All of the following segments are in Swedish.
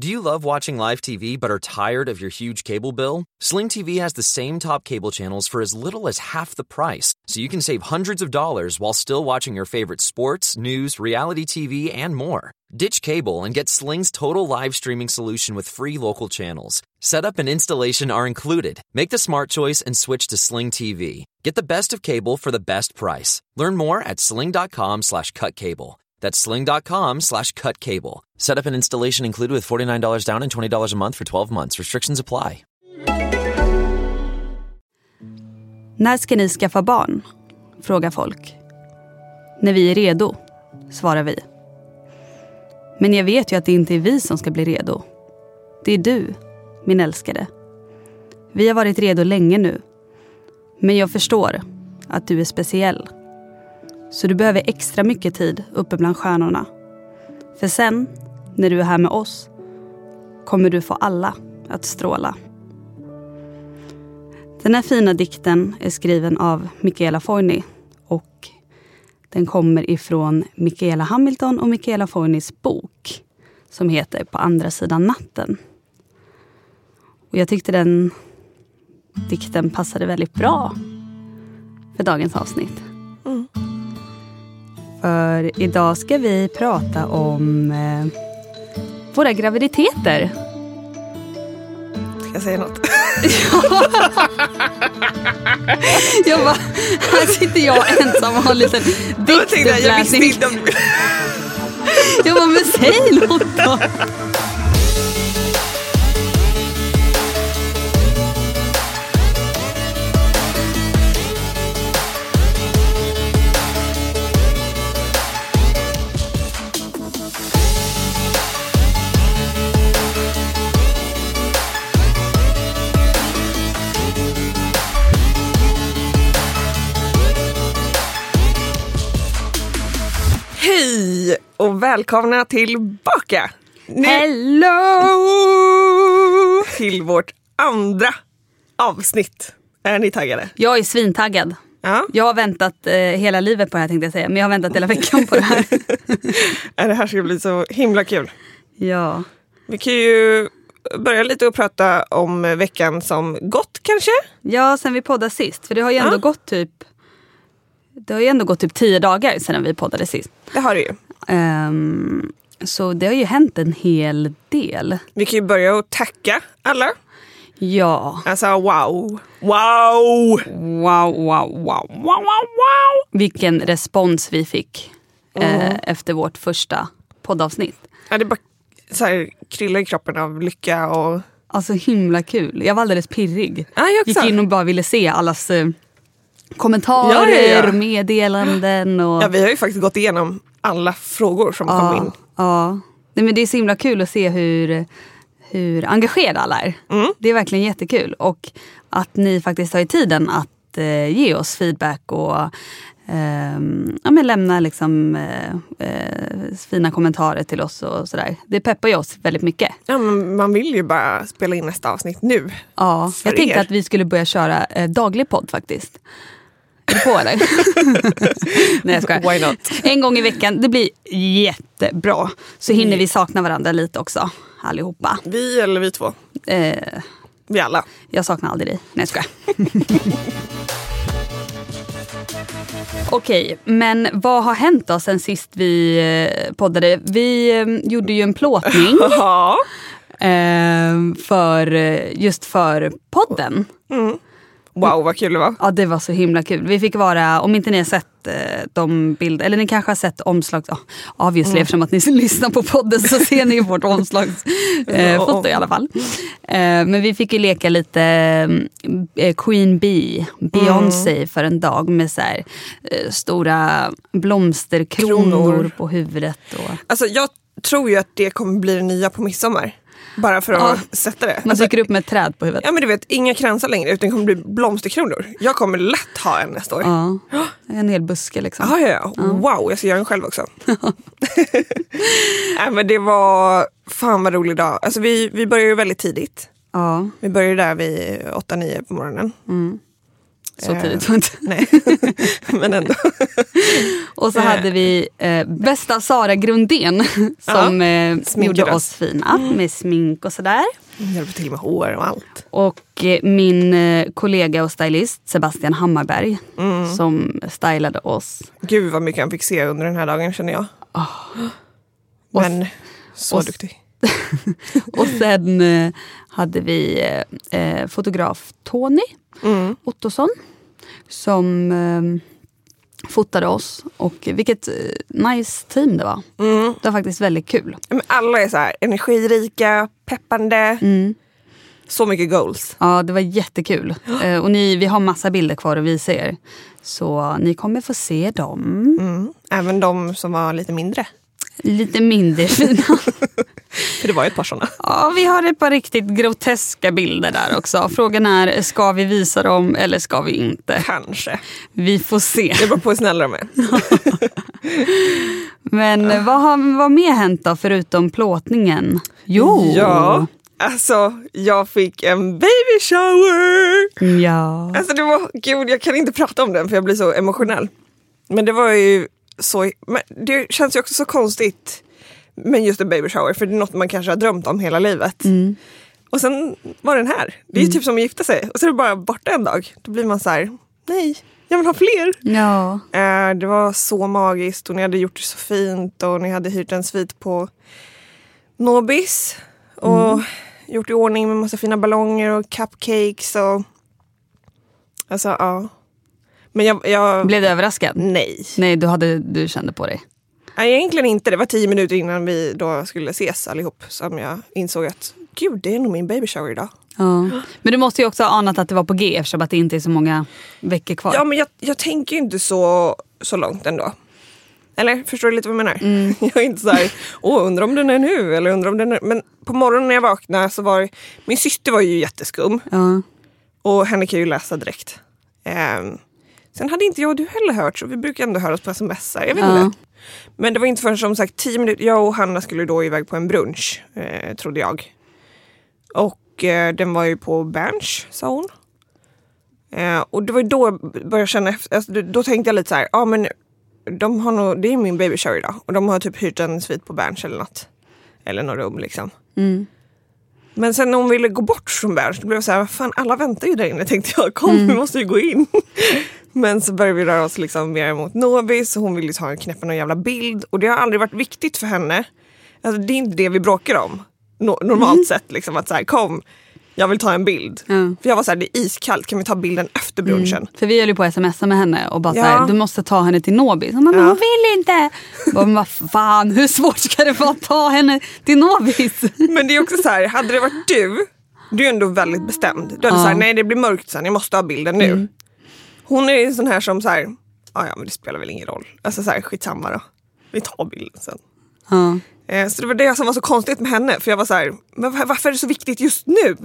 Do you love watching live TV but are tired of your huge cable bill? Sling TV has the same top cable channels for as little as half the price, so you can save hundreds of dollars while still watching your favorite sports, news, reality TV, and more. Ditch cable and get Sling's total live streaming solution with free local channels. Setup and installation are included. Make the smart choice and switch to Sling TV. Get the best of cable for the best price. Learn more at sling.com slash cut cable. That's sling.com slash cut cable. Setup and installation included with $49 down and $20 a month for 12 months. Restrictions apply. När ska ni skaffa barn? Frågar folk. När vi är redo, svarar vi. Men jag vet ju att det inte är vi som ska bli redo. Det är du, min älskade. Vi har varit redo länge nu. Men jag förstår att du är speciell. Så du behöver extra mycket tid uppe bland stjärnorna. För sen, när du är här med oss, kommer du få alla att stråla. Den här fina dikten är skriven av Michaela Forni och den kommer ifrån Michaela Hamilton och Michaela Fornis bok som heter På andra sidan natten. Och jag tyckte den dikten passade väldigt bra för dagens avsnitt. Mm. För idag ska vi prata om eh, våra graviditeter. Ska jag säga något? Jag bara, här sitter jag ensam och har en liten Jag tänkte, jag visste diktuppläsning. inte om du... Jag bara, men säg något då. Hej och välkomna tillbaka! Nu Hello! till vårt andra avsnitt. Är ni taggade? Jag är svintaggad. Ja. Jag har väntat eh, hela livet på det här tänkte jag säga. Men jag har väntat hela veckan på det här. Det här ska bli så himla kul. ja. Vi kan ju börja lite och prata om veckan som gått kanske. ja, sen vi poddade sist. För det har ju ändå Ja. gått typ det har ju ändå gått typ tio dagar sedan vi poddade sist. Det har det ju. Ehm, så det har ju hänt en hel del. Vi kan ju börja och tacka alla. Ja. Alltså wow, wow! Wow, wow, wow, wow, wow, wow. Vilken respons vi fick eh, efter vårt första poddavsnitt. Ja, det bara så här, kryllar i kroppen av lycka och... Alltså himla kul. Jag var alldeles pirrig. Ja, Gick in och bara ville se allas eh, kommentarer, Ja, ja, meddelanden och... Ja, vi har ju faktiskt gått igenom alla frågor som kom in. ja. Nej, men det är så himla kul att se hur, hur engagerade alla är. Mm. Det är verkligen jättekul. Och att ni faktiskt er tiden att eh, ge oss feedback och ehm, ja, men lämna liksom, eh, eh, fina kommentarer till oss och sådär. Det peppar ju oss väldigt mycket. Ja, men man vill ju bara spela in nästa avsnitt nu. Ja, jag tänkte er. att vi skulle börja köra eh, daglig podd faktiskt. Är du på eller? Nej jag skojar. Why not? En gång i veckan, det blir jättebra. Så hinner vi sakna varandra lite också, allihopa. Vi eller vi två? Eh, Vi alla. jag saknar aldrig dig. Nej jag skojar. Okej, men vad har hänt då sen sist vi eh, poddade? Vi eh, gjorde ju en plåtning eh, för, just för podden. Wow vad kul det var. Ja det var så himla kul. Vi fick vara, om inte ni har sett eh, de bilder, eller ni kanske har sett omslags... Oh, obviously Mm. eftersom att ni lyssnar på podden så ser ni vårt omslagsfoto eh, foto i alla fall. Eh, men vi fick ju leka lite eh, Queen Bee, Beyoncé Mm. för en dag med så här, eh, stora blomsterkronor Kronor. på huvudet. Och, Alltså jag tror ju att det kommer bli det nya på midsommar. Bara för att Ja. sätta det. man Alltså, dyker upp med ett träd på huvudet. ja men du vet, inga kransar längre utan det kommer bli blomsterkronor. Jag kommer lätt ha en nästa år. Ja, en hel buske liksom. Ja, ja, ja. Wow, jag ska göra den själv också. Nej, men det var fan vad rolig dag. Alltså, vi, vi började ju väldigt tidigt. Ja. Vi började där vid 8-9 på morgonen. Så Eh. tidigt var inte. Nej, men ändå. Och så Eh. hade vi eh, bästa Sara Grundén som eh, Sminkade gjorde oss. oss fina med smink och sådär. Hjälper till med hår och allt. Och eh, min eh, kollega och stylist Sebastian Hammarberg Mm. som stylade oss. Gud vad mycket han fick se under den här dagen känner jag. Och- Men så och- duktig. Och sen eh, hade vi eh, eh, fotograf Tony Mm. Ottosson som eh, fotade oss. Och vilket eh, nice team det var. Mm. Det var faktiskt väldigt kul. Men alla är så här energirika, peppande. Mm. Så mycket goals. Ja, det var jättekul. Och ni, vi har massa bilder kvar att visa er. Så ni kommer få se dem. Mm. Även de som var lite mindre. Lite mindre fina. För det var ju ett par sådana. Ja, vi har ett par riktigt groteska bilder där också. Frågan är, ska vi visa dem eller ska vi inte? Kanske. Vi får se. Det beror på hur snälla de är. Men eh, vad har vad mer hänt då förutom plåtningen? Jo! Ja, alltså jag fick en baby shower. Ja. Alltså det var, gud jag kan inte prata om den för jag blir så emotionell. Men det var ju så, men det känns ju också så konstigt med just en baby shower för det är något man kanske har drömt om hela livet. Mm. Och sen var den här. Det är ju typ som att gifta sig och så är det bara borta en dag. Då blir man så här, nej, jag vill ha fler. Ja. Eh, det var så magiskt och ni hade gjort det så fint och ni hade hyrt en svit på Nobis och gjort i ordning med massa fina ballonger och cupcakes och alltså ja. Men jag, jag Blev du överraskad? nej. Nej, du, hade, du kände på dig. nej. Egentligen inte. Det var tio minuter innan vi då skulle ses allihop som jag insåg att gud, det är nog min baby shower idag. Ja. Men du måste ju också ha anat att det var på G eftersom att det inte är så många veckor kvar. Ja, men jag, jag tänker ju inte så, så långt ändå. Eller förstår du lite vad jag menar? Jag är inte så här, åh undrar om den är nu eller undrar om den är... Men på morgonen när jag vaknade så var min syster var ju jätteskum Ja. och henne kan jag ju läsa direkt. Ehm, sen hade inte jag och du heller hört så vi brukar ändå höras på sms. Jag vet Ja. inte. Men det var inte förrän som sagt tio minuter, jag och Hanna skulle då iväg på en brunch, eh, trodde jag. Och eh, den var ju på Berns, sa hon. Eh, och det var då jag började känna alltså, då, tänkte jag lite så här, ja men de har nog, det är min baby shower idag och de har typ hyrt en svit på Berns eller något. Eller något rum liksom. Mm. Men sen när hon ville gå bort från Berns, då blev jag så här, vad fan alla väntar ju där inne tänkte jag, kom vi måste ju gå in. Men så började vi röra oss liksom mer mot Nobis och hon ville ju ta en knäppa någon jävla bild och det har aldrig varit viktigt för henne. Alltså, det är inte det vi bråkar om no- normalt sett, liksom, att så här, kom jag vill ta en bild. Ja. För jag var så här, det är iskallt, kan vi ta bilden efter brunchen? För vi höll ju på att smsa med henne och bara Ja. så här, du måste ta henne till Nobis. Hon bara, men Ja. hon vill inte. Bara, vad fan, hur svårt ska det vara att ta henne till Nobis? Men det är också så här, hade det varit du, du är ändå väldigt bestämd. Du hade Ja. så här, nej det blir mörkt sen, jag måste ha bilden nu. Mm. Hon är en sån här som så här, "Ah, ja men det spelar väl ingen roll. Alltså så här, skitsamma då. Vi tar bilden sen. Ja. Eh, Så det var det som var så konstigt med henne. För jag var så här, men var- varför är det så viktigt just nu?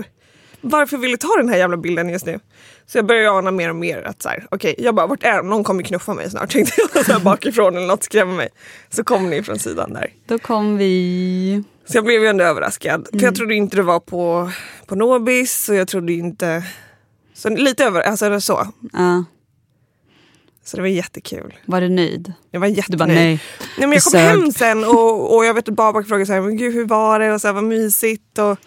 Varför vill du ta den här jävla bilden just nu? Så jag började ana mer och mer att så här, okej, jag bara, vart är de? Någon kommer knuffa mig snart tänkte jag. Så här, bakifrån eller något skrämma mig. Så kom ni från sidan där. Då kom vi... Så jag blev ju ändå överraskad. För jag trodde inte det var på, på Nobis och jag trodde inte... Så lite över, alltså så. Ja. Så det var jättekul. Var du nöjd? Jag var Du jättenöjd. bara nej. Nej, men jag kom sög. hem sen och, och jag vet att Babak frågade så här, men gud hur var det? Och så här, vad mysigt. Och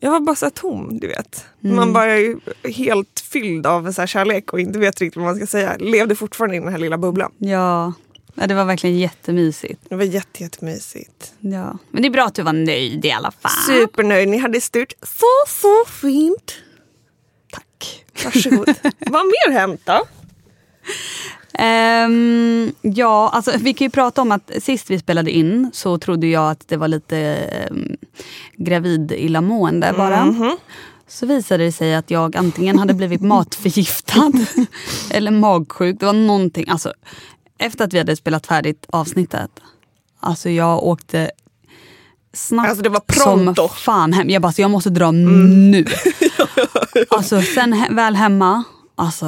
jag var bara så tom, du vet. Mm. Man bara är helt fylld av så kärlek och inte vet riktigt vad man ska säga. Levde fortfarande i den här lilla bubblan. Ja. ja, det var verkligen jättemysigt. Det var jätte, jättemysigt. Ja. Men det är bra att du var nöjd i alla fall. Supernöjd. Ni hade styrt så, så fint. Tack. Varsågod. vad mer hänt då? Ehm, ja, alltså, vi kan ju prata om att sist vi spelade in så trodde jag att det var lite um, gravid illamående bara. Mhm. Så visade det sig att jag antingen hade blivit matförgiftad eller magsjuk. Det var någonting. Alltså, efter att vi hade spelat färdigt avsnittet. Alltså jag åkte snabbt Alltså, det var pronto. som fan hem. Jag bara, så jag måste dra nu. Alltså sen he- väl hemma, alltså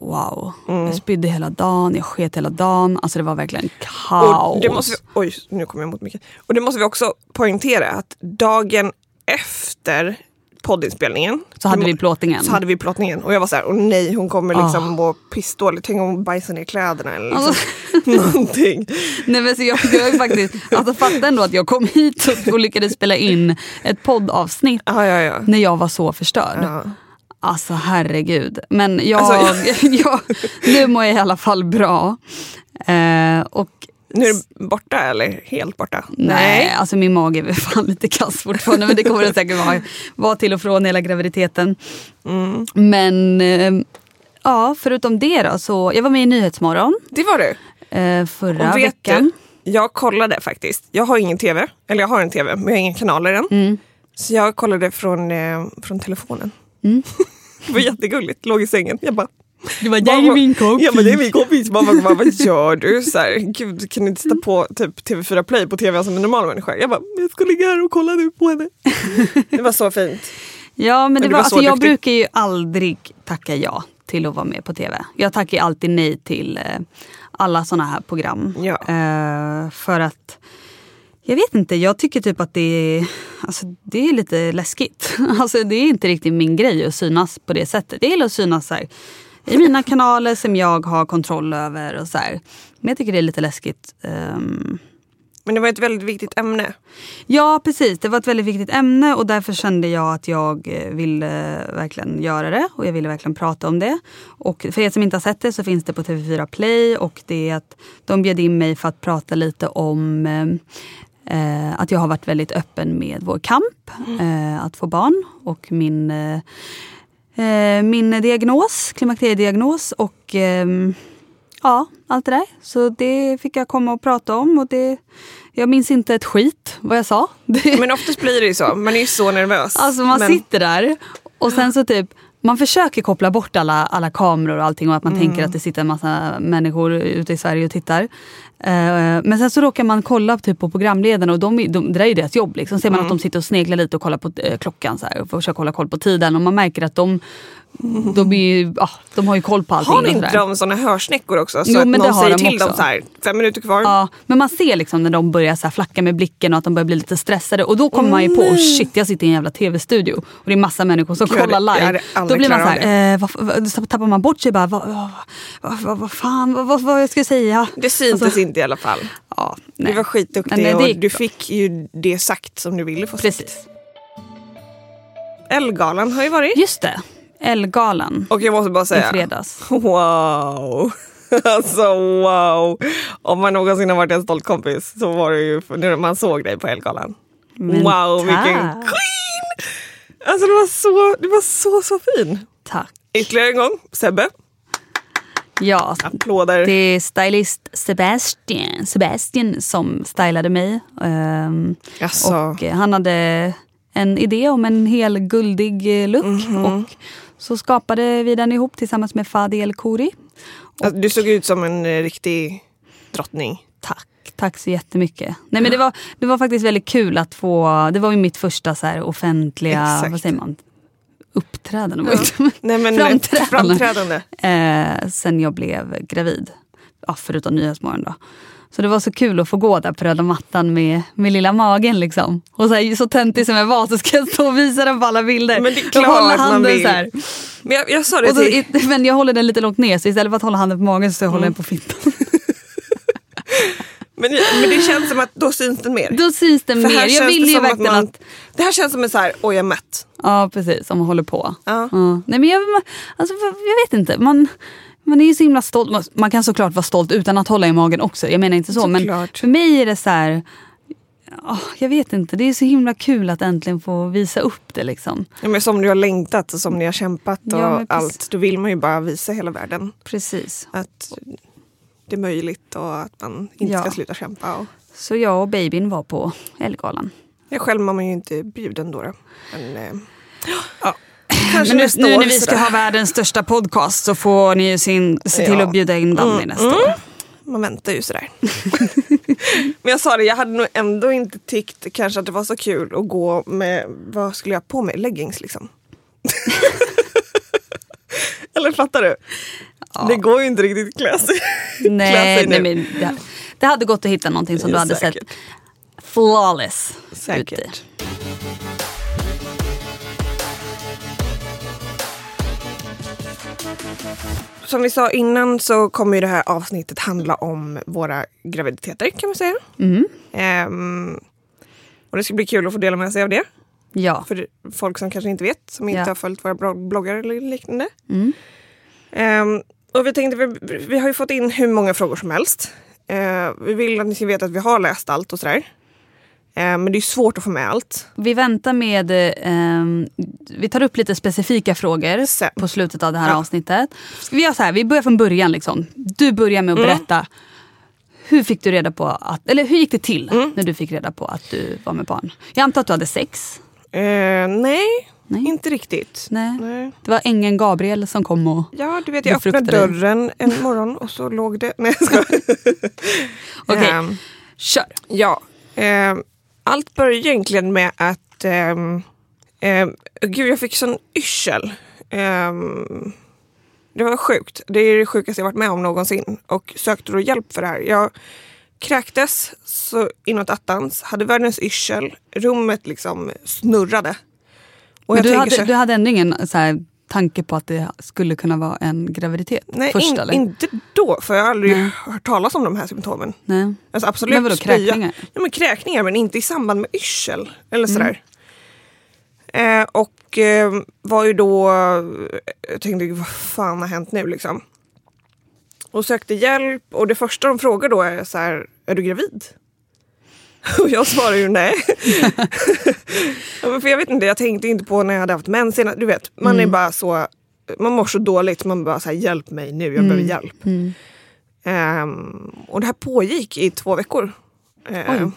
wow. Jag spydde hela dagen, jag sket hela dagen. Alltså det var verkligen kaos. Och det måste vi, oj, nu kommer jag mot mycket. Och det måste vi också poängtera att dagen efter poddinspelningen. Så hade vi plåtningen. Så hade vi plåtningen och jag var så här, åh nej hon kommer liksom Ah. må pissdåligt. Tänk om hon bajsar ner kläderna eller liksom Alltså. någonting. Nej, men så jag, jag faktiskt, alltså fatta ändå att jag kom hit och, och lyckades spela in ett poddavsnitt Ja, ja, ja. när jag var så förstörd. ja. Alltså herregud. Men jag, Alltså, jag, nu mår jag i alla fall bra. Eh, och Nu är det borta eller helt borta? nej, alltså min mage är fan lite kass fortfarande. Men det kommer det säkert vara, vara till och från hela graviditeten. Mm. Men eh, ja, förutom det då så, jag var med i Nyhetsmorgon Det var du. eh, förra Och vet veckan. du, jag kollade faktiskt. Jag har ingen tv, eller jag har en tv men jag har inga kanaler än. Mm. Så jag kollade från, eh, från telefonen. Mm. det var jättegulligt, låg i sängen. Jag bara, Det var Vad- jag min kompis. Ja men det är min kompis. Mamma bara, vad gör du? Så här, Gud, kan du inte sätta på typ TV4 Play på tv som en normal människa? Jag bara, jag ska ligga här och kolla nu på henne. det var så fint. Ja, men det du var, var så alltså, jag brukar ju aldrig tacka ja till att vara med på tv. Jag tackar alltid nej till eh, alla såna här program. Ja. Eh, för att, jag vet inte, jag tycker typ att det är, alltså, det är lite läskigt. Alltså, det är inte riktigt min grej att synas på det sättet. Jag gillar att synas så här, i mina kanaler som jag har kontroll över. och så här. Men jag tycker det är lite läskigt. ehm, Men det var ett väldigt viktigt ämne. Ja precis, det var ett väldigt viktigt ämne och därför kände jag att jag eh, ville eh, verkligen göra det och jag ville verkligen prata om det. Och för er som inte har sett det så finns det på TV4 Play och det är att de bjöd in mig för att prata lite om eh, att jag har varit väldigt öppen med vår kamp eh, att få barn och min eh, eh, min diagnos, klimakteriediagnos och ehm, ja, allt det där. Så det fick jag komma och prata om och det, jag minns inte ett skit vad jag sa. Men oftast blir det ju så. Man är ju så nervös. alltså man men, sitter där och sen så typ man försöker koppla bort alla, alla kameror och allting och att man Mm. tänker att det sitter en massa människor ute i Sverige och tittar. Eh, men sen så råkar man kolla typ på programledarna och de, de, det där är ju deras jobb. Liksom. Ser man Mm. att de sitter och sneglar lite och kollar på eh, klockan så här, och försöker hålla koll på tiden och man märker att de, de, är ju, ah, de har ju koll på allting. Har inte de såna hörsnäckor också? Så Jo, att men någon har säger till dem också. så här, fem minuter kvar. Ja, men man ser liksom när de börjar så flacka med blicken och att de börjar bli lite stressade. Och då kommer man ju på, oh, shit jag sitter i en jävla tv-studio. Och det är massa människor som jag kollar live. Då blir man så här, eh, vad, så tappar man bort sig bara. Vad, vad, vad, vad, fan, vad, vad, vad jag ska säga. Det syntes Alltså, inte i alla fall. Ja, nej. Du var skitduktig Nej, det och du fick ju det sagt som du ville få sagt. Precis. Ellegalan har ju varit. Just det, Ellegalan Och jag måste bara i säga, fredags. wow. Alltså wow. Om man någonsin har varit en stolt kompis så var det ju när man såg dig på Ellegalan. Men Wow, vilken tack. queen! Alltså det var så, det var så, så fin. Tack. Ytterligare en gång, Sebbe. Ja, Applåder. det är stylist Sebastian, Sebastian som stylade mig. Jaså. Och eh, han hade en idé om en hel guldig eh, look. Mhm. Och så skapade vi den ihop tillsammans med Fadi El Khoury. Alltså, du såg ut som en eh, riktig drottning. Tack, tack så jättemycket. Nej, men det, var, det var faktiskt väldigt kul att få, det var ju mitt första så här offentliga, Exakt. vad säger man, uppträdande. var inte. Nej, men, Framträdande. framträdande. eh, sen jag blev gravid. Ja, förutom Nyhetsmorgon då. Så det var så kul att få gå där på röda mattan med, med lilla magen. Liksom. Och så, här, så töntig som jag var så ska jag stå och visa den på alla bilder. Men det är Jag klart håller man handen vill. så här. Men jag, jag sa det så, till... men jag håller den lite långt ner så istället för att hålla handen på magen så håller jag den på fittan. Men, men det känns som att då syns den mer. Då syns den För mer. här Jag vill det ju som att verkligen man, att... Det här känns som en så här, oj jag är mätt. Ja precis, som man håller på. Ja. Ja. Nej, men jag, alltså, jag vet inte. Man, man är ju så himla stolt. Man- kan såklart vara stolt utan att hålla i magen också. Jag menar inte så. Men Såklart. för mig är det så här... ja, jag vet inte. Det är så himla kul att äntligen få visa upp det. Liksom. Ja, men som du har längtat och som ni har kämpat och Ja, men allt. Då vill man ju bara visa hela världen Precis. att det är möjligt och att man inte Ja. ska sluta kämpa. Och Så jag och babyn var på Ellegalan. jag själv var man ju inte bjuden då. då. Men, eh, ja, kanske Men nu, nästa nu år när vi ska sådär. ha världens största podcast så får ni ju sin, se till Ja. att bjuda in Danny Mm, nästa mm. år. Man väntar ju sådär. Men jag sa det, jag hade nog ändå inte tyckt kanske att det var så kul att gå med, vad skulle jag ha på mig? Leggings liksom. Eller fattar du? Det går ju inte riktigt klä sig, klä Nej, sig nej nu. det, det hade gått att hitta någonting som du Ja, hade säkert. sett flawless ut i. Som vi sa innan så kommer det här avsnittet handla om våra graviditeter kan man säga. Mm. Ehm, och det ska bli kul att få dela med sig av det. Ja. För folk som kanske inte vet, som inte Ja. har följt våra blog- bloggar eller liknande. Mm. Ehm, och vi tänkte, vi, vi har ju fått in hur många frågor som helst. Ehm, vi vill att ni ska veta att vi har läst allt och sådär. Ehm, men det är svårt att få med allt. Vi väntar med... Eh, vi tar upp lite specifika frågor Sen. på slutet av det här Ja. avsnittet. Vi, gör så här, vi börjar från början. Liksom. Du börjar med att Mm. berätta. Hur fick du reda på att, eller hur gick det till Mm. när du fick reda på att du var med barn? Jag antar att du hade sex? Ehm, nej, Nej. inte riktigt. Nej. Nej. Det var ängeln Gabriel som kom och... Ja, du vet jag öppnade dörren en morgon och så låg det... Nej jag. Okej, Ehm, kör. Ja. ehm, allt började egentligen med att... Um, gud, jag fick sån yrsel. Ehm, det var sjukt. Det är det sjukaste jag varit med om någonsin. Och sökte då hjälp för det här. Jag kräktes så inåt attans, hade världens yrsel. Rummet liksom snurrade. Och Men du, hade, så du hade ändå ingen så här, tanke på att det skulle kunna vara en graviditet? Nej, först, in, eller? inte då. För jag har aldrig Nej. hört talas om de här symptomen. Nej. Alltså absolut Men vadå, spya. kräkningar? Ja, men kräkningar, men inte i samband med yrsel. Eller Mm. sådär. Eh, och eh, var ju då... Jag tänkte, vad fan har hänt nu liksom? Och sökte hjälp och det första de frågar då är så här, är du gravid? Och jag svarar ju nej. för jag vet inte, jag tänkte inte på när jag hade haft mens senast. Du vet, man Mm. är bara så... Man mår så dåligt, man bara så här, hjälp mig nu, jag behöver hjälp. Mm. Ehm, och det här pågick i två veckor. Oj.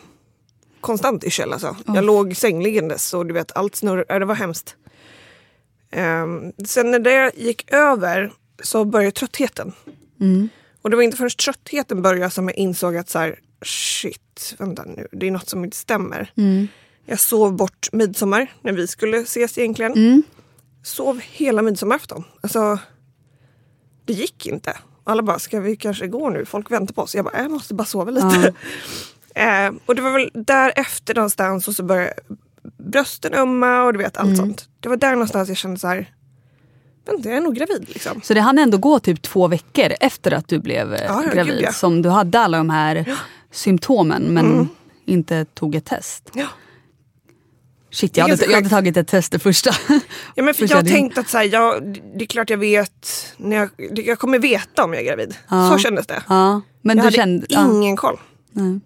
konstant yrsel alltså. Oj. Jag låg sängliggandes och du vet allt snurrade. Det var hemskt. Ehm, sen när det gick över så började tröttheten. Mm. Och det var inte förrän tröttheten började som jag insåg att så här, shit, vänta nu, det är något som inte stämmer. Mm. Jag sov bort midsommar när vi skulle ses egentligen. Mm. Sov hela midsommarafton. Alltså, det gick inte. Alla bara, ska vi kanske gå nu? Folk väntar på oss. Jag bara, jag måste bara sova lite. eh, och det var väl därefter någonstans och så började brösten umma och du vet allt sånt. Det var där någonstans jag kände så här, vänta jag är nog gravid liksom. Så det hann ändå gå typ två veckor efter att du blev eh, Ja, ja, gravid gud, ja. som du hade alla de här symptomen men Mm. inte tog ett test. Ja. Shit, jag hade, jag hade tagit ett test det första. Ja, men för jag dygn. tänkte att så här, jag, det är klart jag vet, när jag, jag kommer veta om jag är gravid. Ja. Så kändes det. ja, men jag du hade kände... Ja, ingen koll. nej.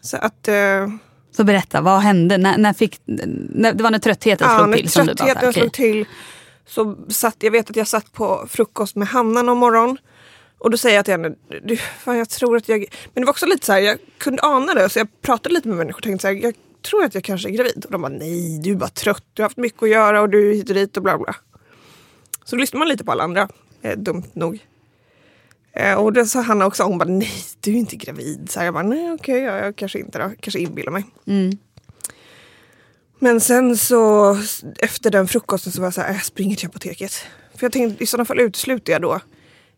Så att... Eh, Så berätta, vad hände? När, när fick, när, det var när tröttheten Ja, slog när till? Som du bara, tröttheten slog till så satt jag vet att jag satt på frukost med Hanna någon morgon. Och då säger jag till henne, du, fan jag tror att jag... Men det var också lite så här, jag kunde ana det så jag pratade lite med människor och tänkte så här, jag tror att jag kanske är gravid. Och de bara, nej du är bara trött, du har haft mycket att göra och du är hit och dit och bla bla. Så lyssnar man lite på alla andra, eh, dumt nog. Eh, och då sa Hanna också, hon bara, nej du är inte gravid. Så här, jag bara, nej okej, ja, jag kanske inte då, kanske inbillar mig. Mm. Men sen så efter den frukosten så var jag så här, "Äh, jag springer till apoteket. För jag tänkte i sådana fall utesluter jag då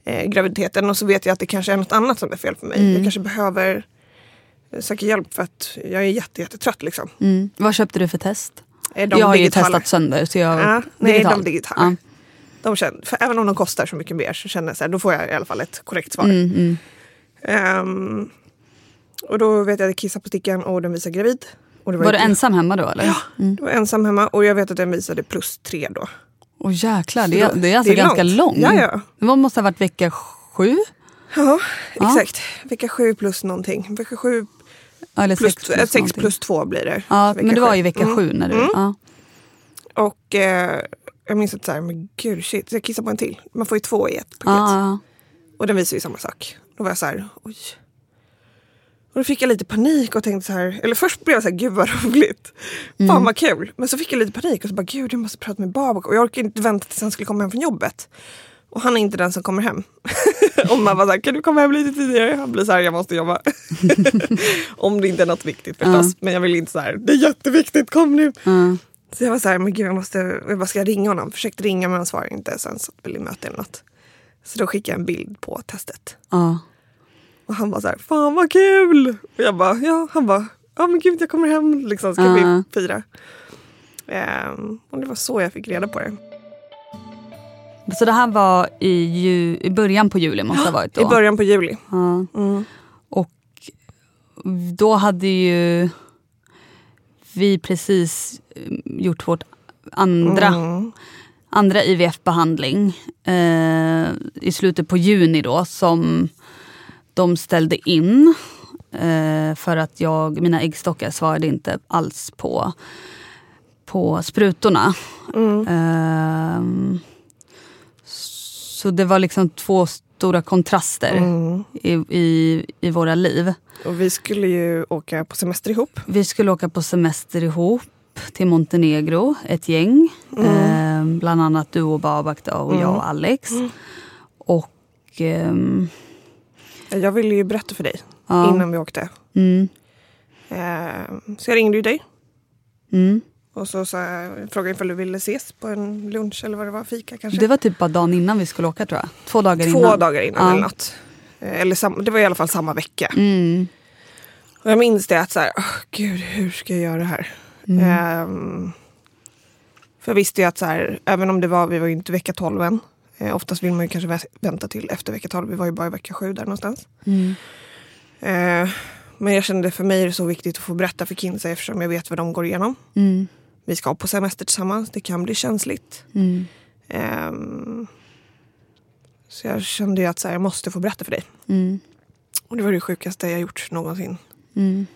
eh, graviditeten och så vet jag att det kanske är något annat som är fel för mig. Mm. Jag kanske behöver eh, söka hjälp för att jag är jätte, jättetrött liksom. Mm. Vad köpte du för test? Är de jag har ju testat sönder. Så jag, Ja, nej, digital. de digitala. Ja. De känner, för även om de kostar så mycket mer så känner jag så här, då får jag i alla fall ett korrekt svar. Mm. Ehm, och då vet jag att jag kissade på stickan och den visade gravid. Det Var du ensam hemma då eller? Ja, Mm. då var jag ensam hemma och jag vet att den visade plus tre då. Åh jäklar, det är, det är alltså det är ganska långt. långt. Ja, ja. Det måste ha varit vecka sju? Ja, Ja. exakt. Vecka sju plus någonting. Vecka sju Eller plus, sex plus, plus, sex någonting. plus två blir det. Ja, men det var ju vecka Mm. sju när du... Mm. Ja. Och eh, jag minns att så här, men gud shit, så jag kissade på en till. Man får ju två i ett paket. Ja, ja. Och den visar ju samma sak. Då var jag så här, oj. Och då fick jag lite panik och tänkte så här, eller först blev jag så här, gud vad roligt. Mm. Fan vad kul. Men så fick jag lite panik och så bara, gud jag måste prata med Babak. Och jag orkar inte vänta tills han skulle komma hem från jobbet. Och han är inte den som kommer hem. Om man bara så här, kan du komma hem lite tidigare? Han blir så här, jag måste jobba. Om det inte är något viktigt förstås. Men jag vill inte så här, det är jätteviktigt, kom nu. Ja. Så jag var så här, men gud jag måste, jag bara ska jag ringa honom? Försökte ringa men han svarade inte. Sen väl i möte eller något. Så då skickade jag en bild på testet. Ja. Och han var så här, fan vad kul! Och jag bara, ja, han bara, ja men gud jag kommer hem, liksom ska Ja. vi fira. Ehm, och det var så jag fick reda på det. Så det här var i, ju, i början på juli måste ha varit då? I början på juli. Ja. Mm. Och då hade ju vi precis eh, gjort vårt andra, Mm. andra IVF-behandling eh, i slutet på juni då som de ställde in. Eh, för att jag, mina äggstockar svarade inte alls på, på sprutorna. Mm. Ehm, så det var liksom två stora kontraster Mm. i, i, i våra liv. Och vi skulle ju åka på semester ihop. Vi skulle åka på semester ihop till Montenegro, ett gäng. Ehm, bland annat du och Babak då, och jag och Alex. Och... ehm, Jag ville ju berätta för dig Ja. innan vi åkte. mm, Eh, så jag ringde ju dig. mm. Och så, så jag frågade ifall du ville ses på en lunch eller vad det var, fika kanske. Det var typ bara dagen innan vi skulle åka tror jag. Två dagar Två innan. dagar innan Ja. eller något. Eh, Eller det var i alla fall samma vecka. Mm, Och jag minns det att så här, åh gud hur ska jag göra det här? Mm. Ehm, för jag visste ju att så här, även om det var, vi var ju inte vecka 12 än. Eh, oftast vill man ju kanske vä- vänta till efter vecka 12. Vi var ju bara i vecka 7 där någonstans. mm, Eh, men jag kände för mig är det så viktigt att få berätta för Kinsey eftersom jag vet vad de går igenom. mm, Vi ska på semester tillsammans, det kan bli känsligt. mm, Ehm, så jag kände ju att så här, jag måste få berätta för dig. mm, Och det var det sjukaste jag gjort någonsin. mm.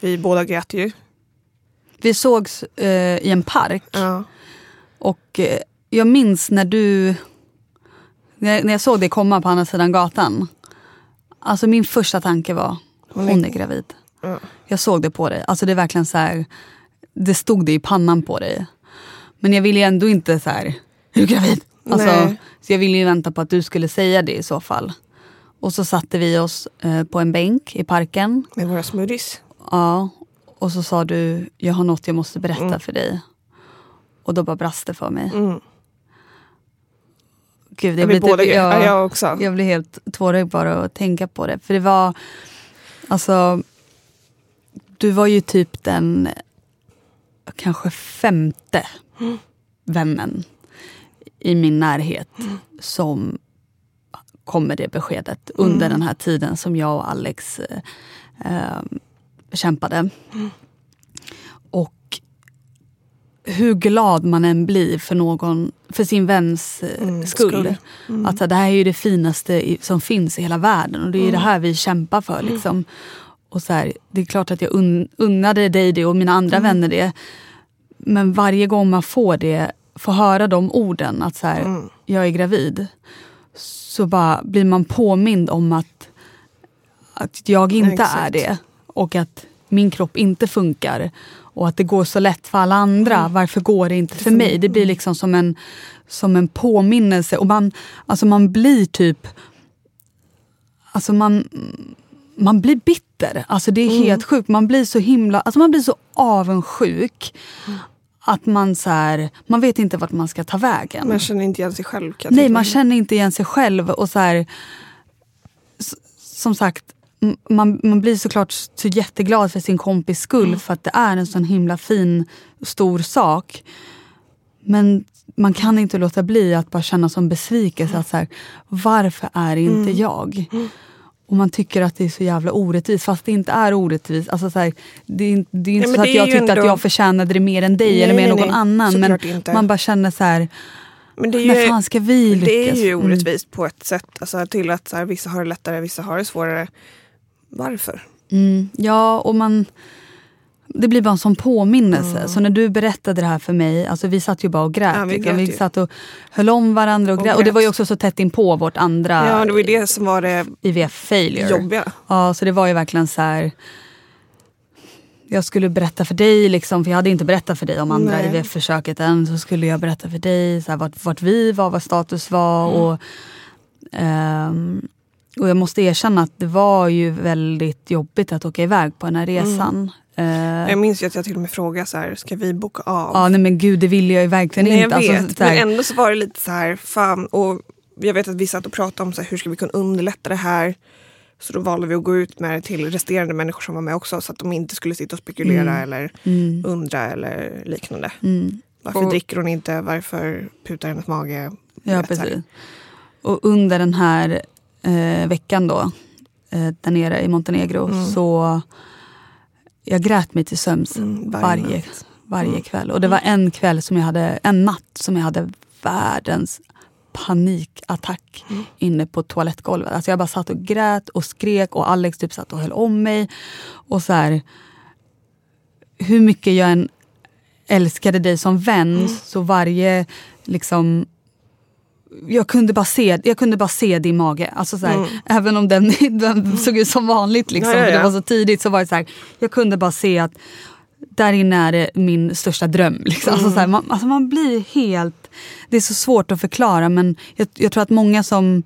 Vi båda grät ju. Vi sågs eh, i en park. Ja. Och eh, jag minns när du... När jag, när jag såg dig komma på andra sidan gatan. Alltså min första tanke var, Hon är- gravid. Ja. Jag såg det på dig. Alltså det är verkligen så här, det stod det i pannan på dig. Men jag ville ändå inte så här, är du gravid? Alltså, Nej. så jag ville ju vänta på att du skulle säga det i så fall. Och så satte vi oss eh, på en bänk i parken. Med våra smoothies. Ja, och så sa du, jag har något jag måste berätta för dig. Och då bara brast det för mig. Mm. Gud, Jag jag, blir blir båda typ, ja, jag, jag också. jag blir helt tårögd bara att tänka på det. För det var, alltså, du var ju typ den kanske femte vännen i min närhet som kom med det beskedet under den här tiden som jag och Alex eh, eh, kämpade. Hur glad man än blir för någon, för sin väns eh, Mm, skull. skull. Att så här, det här är ju det finaste som finns i hela världen och det är ju det här vi kämpar för. Liksom. Och så här, det är klart att jag un, unnade dig det och mina andra vänner det. Men varje gång man får det, får höra de orden att så här, jag är gravid. Så bara blir man påmind om att, att jag inte Exakt. är det. Och att min kropp inte funkar. Och att det går så lätt för alla andra. Varför går det inte för mig? Det blir liksom som en, som en påminnelse. Och man, alltså man blir typ... Alltså man, man blir bitter. Alltså det är helt sjukt. Man blir så himla... Alltså man blir så avundsjuk. Att man så här, man vet inte vart man ska ta vägen. Man känner inte igen sig själv. Nej, man känner inte igen sig själv. Och så här, som sagt, man, man blir såklart så jätteglad för sin kompis skull Mm. för att det är en sån himla fin, stor sak. Men man kan inte låta bli att bara känna som besvikelse. Att så här, varför är inte Mm. jag? Och man tycker att det är så jävla orättvist fast det inte är orättvist. Alltså så här, det, är, det är inte men så det att jag tyckte ändå- att jag förtjänade det mer än dig Nej, eller mer än nej, någon nej. annan. Men inte. man bara känner så här, Men det är när ju, fan ska vi lyckas? det är ju Mm. orättvist på ett sätt. Alltså, till att så här, vissa har det lättare, vissa har det svårare. Varför? Mm, ja, och man... Det blir bara en sån påminnelse. Så när du berättade det här för mig, alltså vi satt ju bara och grät. Ja, vi liksom. grät vi satt och höll om varandra och, Och grät. Och det var ju också så tätt in på vårt andra Ja, det var det som var det IVF failure. jobbiga. Ja, så det var ju verkligen så här... Jag skulle berätta för dig, liksom, för jag hade inte berättat för dig om andra. IVF-försöket än. Så skulle jag berätta för dig så här, vart, vart vi var, vad status var. Mm. Och, ehm, och jag måste erkänna att det var ju väldigt jobbigt att åka iväg på den här resan. Eh, Jag minns ju att jag till och med frågade så här, ska vi boka av? ja, nej men gud, det ville jag ju verkligen Nej, jag inte. vet. Alltså, så här, men ändå så var det lite så här, fan. Och jag vet att vi satt och pratade om så här, hur ska vi kunna underlätta det här. Så då valde vi att gå ut med det till resterande människor som var med också. Så att de inte skulle sitta och spekulera eller mm, undra eller liknande. mm. Varför Och- dricker hon inte? Varför putar hennes mage? Ja, vet, precis. Och under den här eh, veckan då, eh, där nere i Montenegro, så jag grät mig till sömns Mm, varje varje, varje, kväll. Och det var en kväll som jag hade, en natt som jag hade världens panikattack inne på toalettgolvet. Alltså jag bara satt och grät och skrek och Alex typ satt och höll om mig. Och så här, hur mycket jag än älskade dig som vän så varje liksom jag kunde, bara se, jag kunde bara se din mage. Alltså så här, Även om den, den såg ut som vanligt, liksom, Ja, ja, ja. det var så tidigt, så var det så här, jag kunde bara se att där inne är det min största dröm. Liksom. Alltså så här, man, alltså man blir helt... Det är så svårt att förklara men jag, jag tror att många som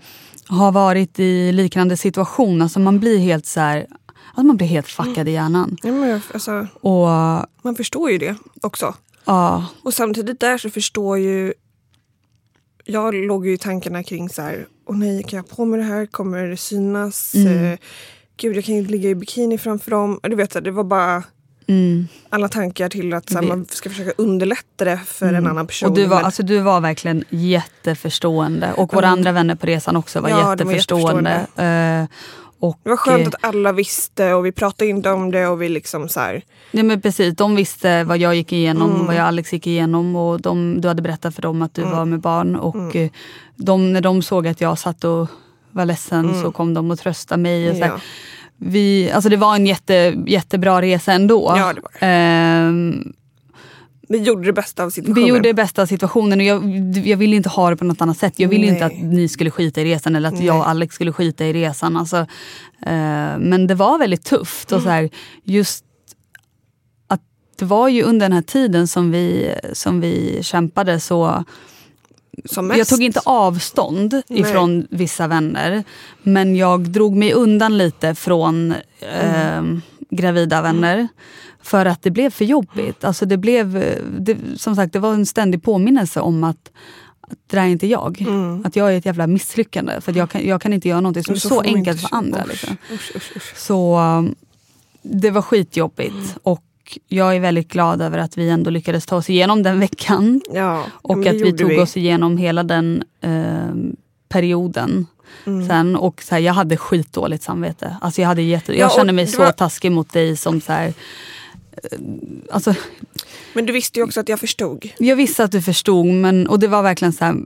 har varit i liknande situation, alltså man blir helt så här... Alltså man blir helt fuckad i hjärnan. Ja, men alltså, Och man förstår ju det också. ja, Och samtidigt där så förstår ju... Jag låg ju i tankarna kring så här, åh nej, kan jag ha på mig det här? Kommer det synas? Mm. Eh, gud, jag kan ju inte ligga i bikini framför dem. Du vet, det var bara mm. alla tankar till att här, man ska försöka underlätta det för en annan person. Och du var, Men- alltså, du var verkligen jätteförstående. Och våra Mm. andra vänner på resan också var Ja, de var jätteförstående. Eh, och, det var skönt eh, att alla visste och vi pratade inte om det och vi liksom så här, Ja, men precis, de visste vad jag gick igenom, Mm. vad jag Alex gick igenom och de, du hade berättat för dem att du Mm. var med barn. Och eh, de, när de såg att jag satt och var ledsen så kom de och tröstade mig. Och så. Mm. ja. Vi, alltså det var en jätte, jättebra resa ändå. Ja, det var. Ehm, Vi gjorde det bästa av situationen. vi gjorde det bästa av situationen och jag, jag ville inte ha det på något annat sätt. Jag ville Nej. inte att ni skulle skita i resan eller att jag och Alex skulle skita i resan. Alltså, eh, men det var väldigt tufft. Mm. Och så här, just att det var ju under den här tiden som vi, som vi kämpade så jag tog inte avstånd Nej. ifrån vissa vänner. Men jag drog mig undan lite från eh, gravida vänner. För att det blev för jobbigt. Alltså det blev, det, som sagt, det var en ständig påminnelse om att, att det där är inte jag. Att jag är ett jävla misslyckande. För jag, kan, jag kan inte göra någonting som är så, enkelt för andra. Usch, Liksom. usch, usch. Så um, det var skitjobbigt. Och jag är väldigt glad över att vi ändå lyckades ta oss igenom den veckan. Ja, Och att vi tog oss igenom hela den eh, perioden. Mm. Sen, och så här, jag hade skitdåligt samvete. Alltså jag, hade jätte, Ja, jag kände mig så var- taskig mot dig som så här, alltså, Men du visste ju också att jag förstod. Jag visste att du förstod men, och det var verkligen så här,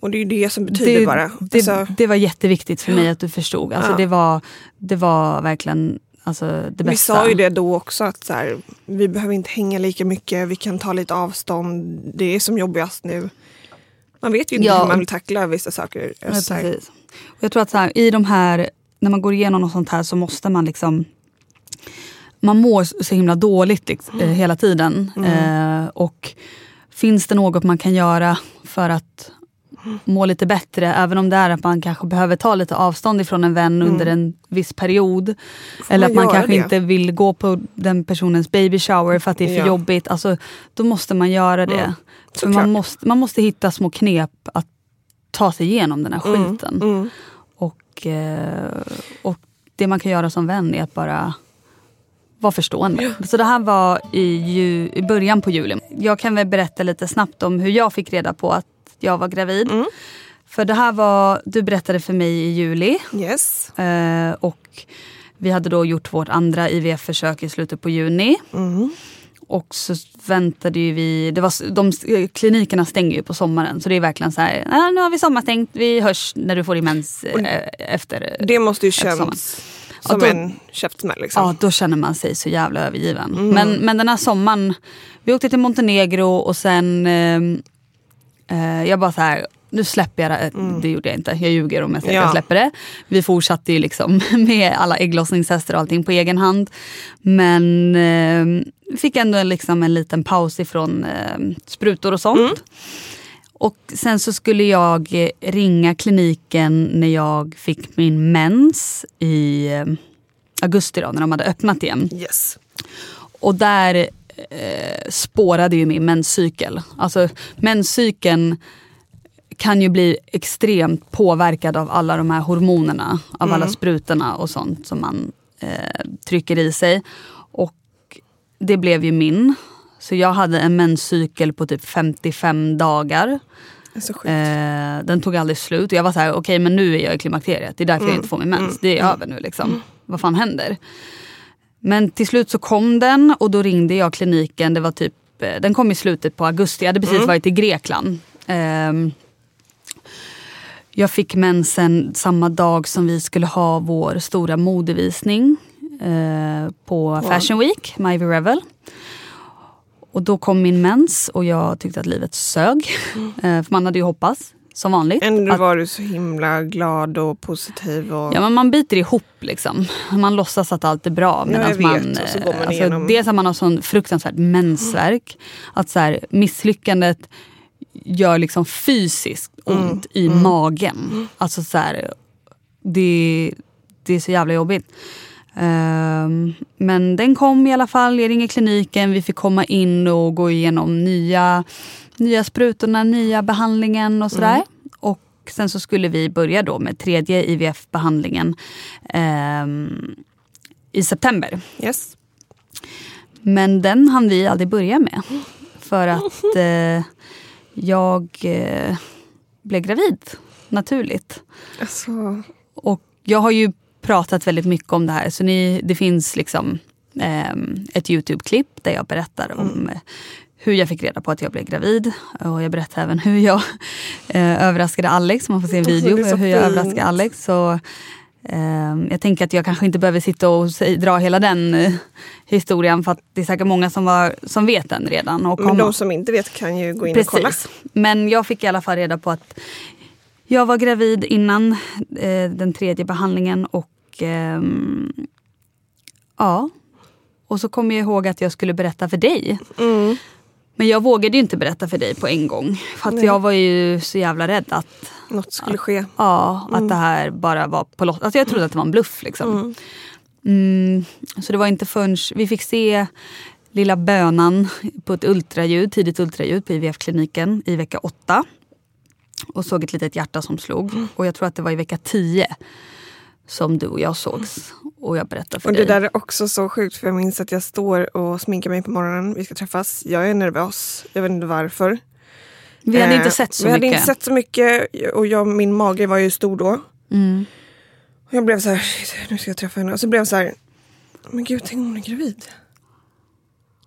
Och det är ju det som betyder det, bara. det, Alltså, det var jätteviktigt för mig att du förstod. Alltså, Ja. det, var, det var verkligen alltså, det bästa. vi sa ju det då också att så här, vi behöver inte hänga lika mycket, vi kan ta lite avstånd. Det är som jobbigast nu. Man vet ju inte Ja. hur man vill tackla vissa saker. Ja, precis. Och jag tror att så här, i de här, när man går igenom något sånt här så måste man liksom man mår så himla dåligt liksom, eh, hela tiden. Eh, och finns det något man kan göra för att må lite bättre, även om det är att man kanske behöver ta lite avstånd ifrån en vän under en viss period. Eller man att man kanske det? inte vill gå på den personens baby shower för att det är för Ja. jobbigt. Alltså, då måste man göra det. Mm. För man, måste, man måste hitta små knep att ta sig igenom den här skiten. Mm. Och, eh, och det man kan göra som vän är att bara vara förstående. Så det här var i, ju, i början på juli. Jag kan väl berätta lite snabbt om hur jag fick reda på att jag var gravid. Mm. För det här var, du berättade för mig i juli. Yes. Eh, och vi hade då gjort vårt andra IVF-försök i slutet på juni. Mm. Och så väntade ju vi, det var, de, klinikerna stänger ju på sommaren så det är verkligen så här, "Ah, nu har vi sommarstängt, vi hörs när du får din mens eh, efter. Det måste ju Ja, som då- en käftsmäll. Liksom. Ja, då känner man sig så jävla övergiven. Mm. Men, men den här sommaren, vi åkte till Montenegro och sen, eh, eh, jag bara så här, nu släpper jag det. Det gjorde jag inte, jag ljuger om jag säger att jag Mm. Ja. släpper det. Vi fortsatte ju liksom med alla ägglossningstester och allting på egen hand. Men eh, fick ändå liksom en liten paus ifrån eh, sprutor och sånt. Mm. Och sen så skulle jag eh, ringa kliniken när jag fick min mens i eh, augusti då, när de hade öppnat igen. Yes. Och där eh, spårade ju min menscykel. Alltså menscykeln kan ju bli extremt påverkad av alla de här hormonerna. Av alla sprutorna och sånt som man eh, trycker i sig. Och det blev ju min. Så jag hade en menscykel på typ 55 dagar. Eh, den tog aldrig slut. Och jag var så här, okej okay, men nu är jag i klimakteriet. Det är därför jag inte får min mens. Det är över nu liksom. Vad fan händer? Men till slut så kom den och då ringde jag kliniken. Det var typ, eh, den kom i slutet på augusti. Jag hade precis varit i Grekland. Eh, jag fick mensen samma dag som vi skulle ha vår stora modevisning eh, på Fashion Week, Mivy Revel. Och då kom min mens och jag tyckte att livet sög. Mm. Eh, för man hade ju hoppats, som vanligt. Ändå att, var du så himla glad och positiv. Och... Ja men man biter ihop liksom. Man låtsas att allt är bra. Ja, jag man, så man alltså, igenom... Dels att man har sån fruktansvärt mensvärk. Mm. Att så här, misslyckandet gör liksom fysiskt ont mm. i mm. magen. Alltså så här, det, det är så jävla jobbigt. Um, men den kom i alla fall. Jag ringer kliniken. Vi fick komma in och gå igenom nya, nya sprutorna, nya behandlingen och sådär. Mm. Och sen så skulle vi börja då med tredje IVF-behandlingen um, i september. Yes. Men den hann vi aldrig börja med. För att uh, jag uh, blev gravid naturligt. Alltså. Och jag har ju pratat väldigt mycket om det här. Så ni, det finns liksom eh, ett Youtube-klipp där jag berättar om mm. hur jag fick reda på att jag blev gravid. Och jag berättar även hur jag eh, överraskade Alex. Man får se en video på hur jag överraskade Alex. Så, eh, jag tänker att jag kanske inte behöver sitta och dra hela den eh, historien. För att det är säkert många som, var, som vet den redan. Och Men de som inte vet kan ju gå in Precis. och kolla. Men jag fick i alla fall reda på att jag var gravid innan eh, den tredje behandlingen och eh, ja. Och så kommer jag ihåg att jag skulle berätta för dig. Mm. Men jag vågade ju inte berätta för dig på en gång. För att jag var ju så jävla rädd att något skulle ske. Ja, att mm. det här bara var på lott. Alltså jag trodde att det var en bluff. Liksom. Mm. Mm, så det var inte förrän vi fick se lilla bönan på ett ultraljud, tidigt ultraljud på IVF-kliniken i vecka åtta. Och såg ett litet hjärta som slog. Mm. Och jag tror att det var i vecka tio som du och jag sågs. Och jag berättade för och dig. Det där är också så sjukt för jag minns att jag står och sminkar mig på morgonen. Vi ska träffas. Jag är nervös. Jag vet inte varför. Vi hade eh, inte sett så vi mycket. Vi hade inte sett så mycket och jag, min mage var ju stor då. Mm. Och jag blev så här, nu ska jag träffa henne. Och så blev jag så här, men gud tänk om hon är gravid.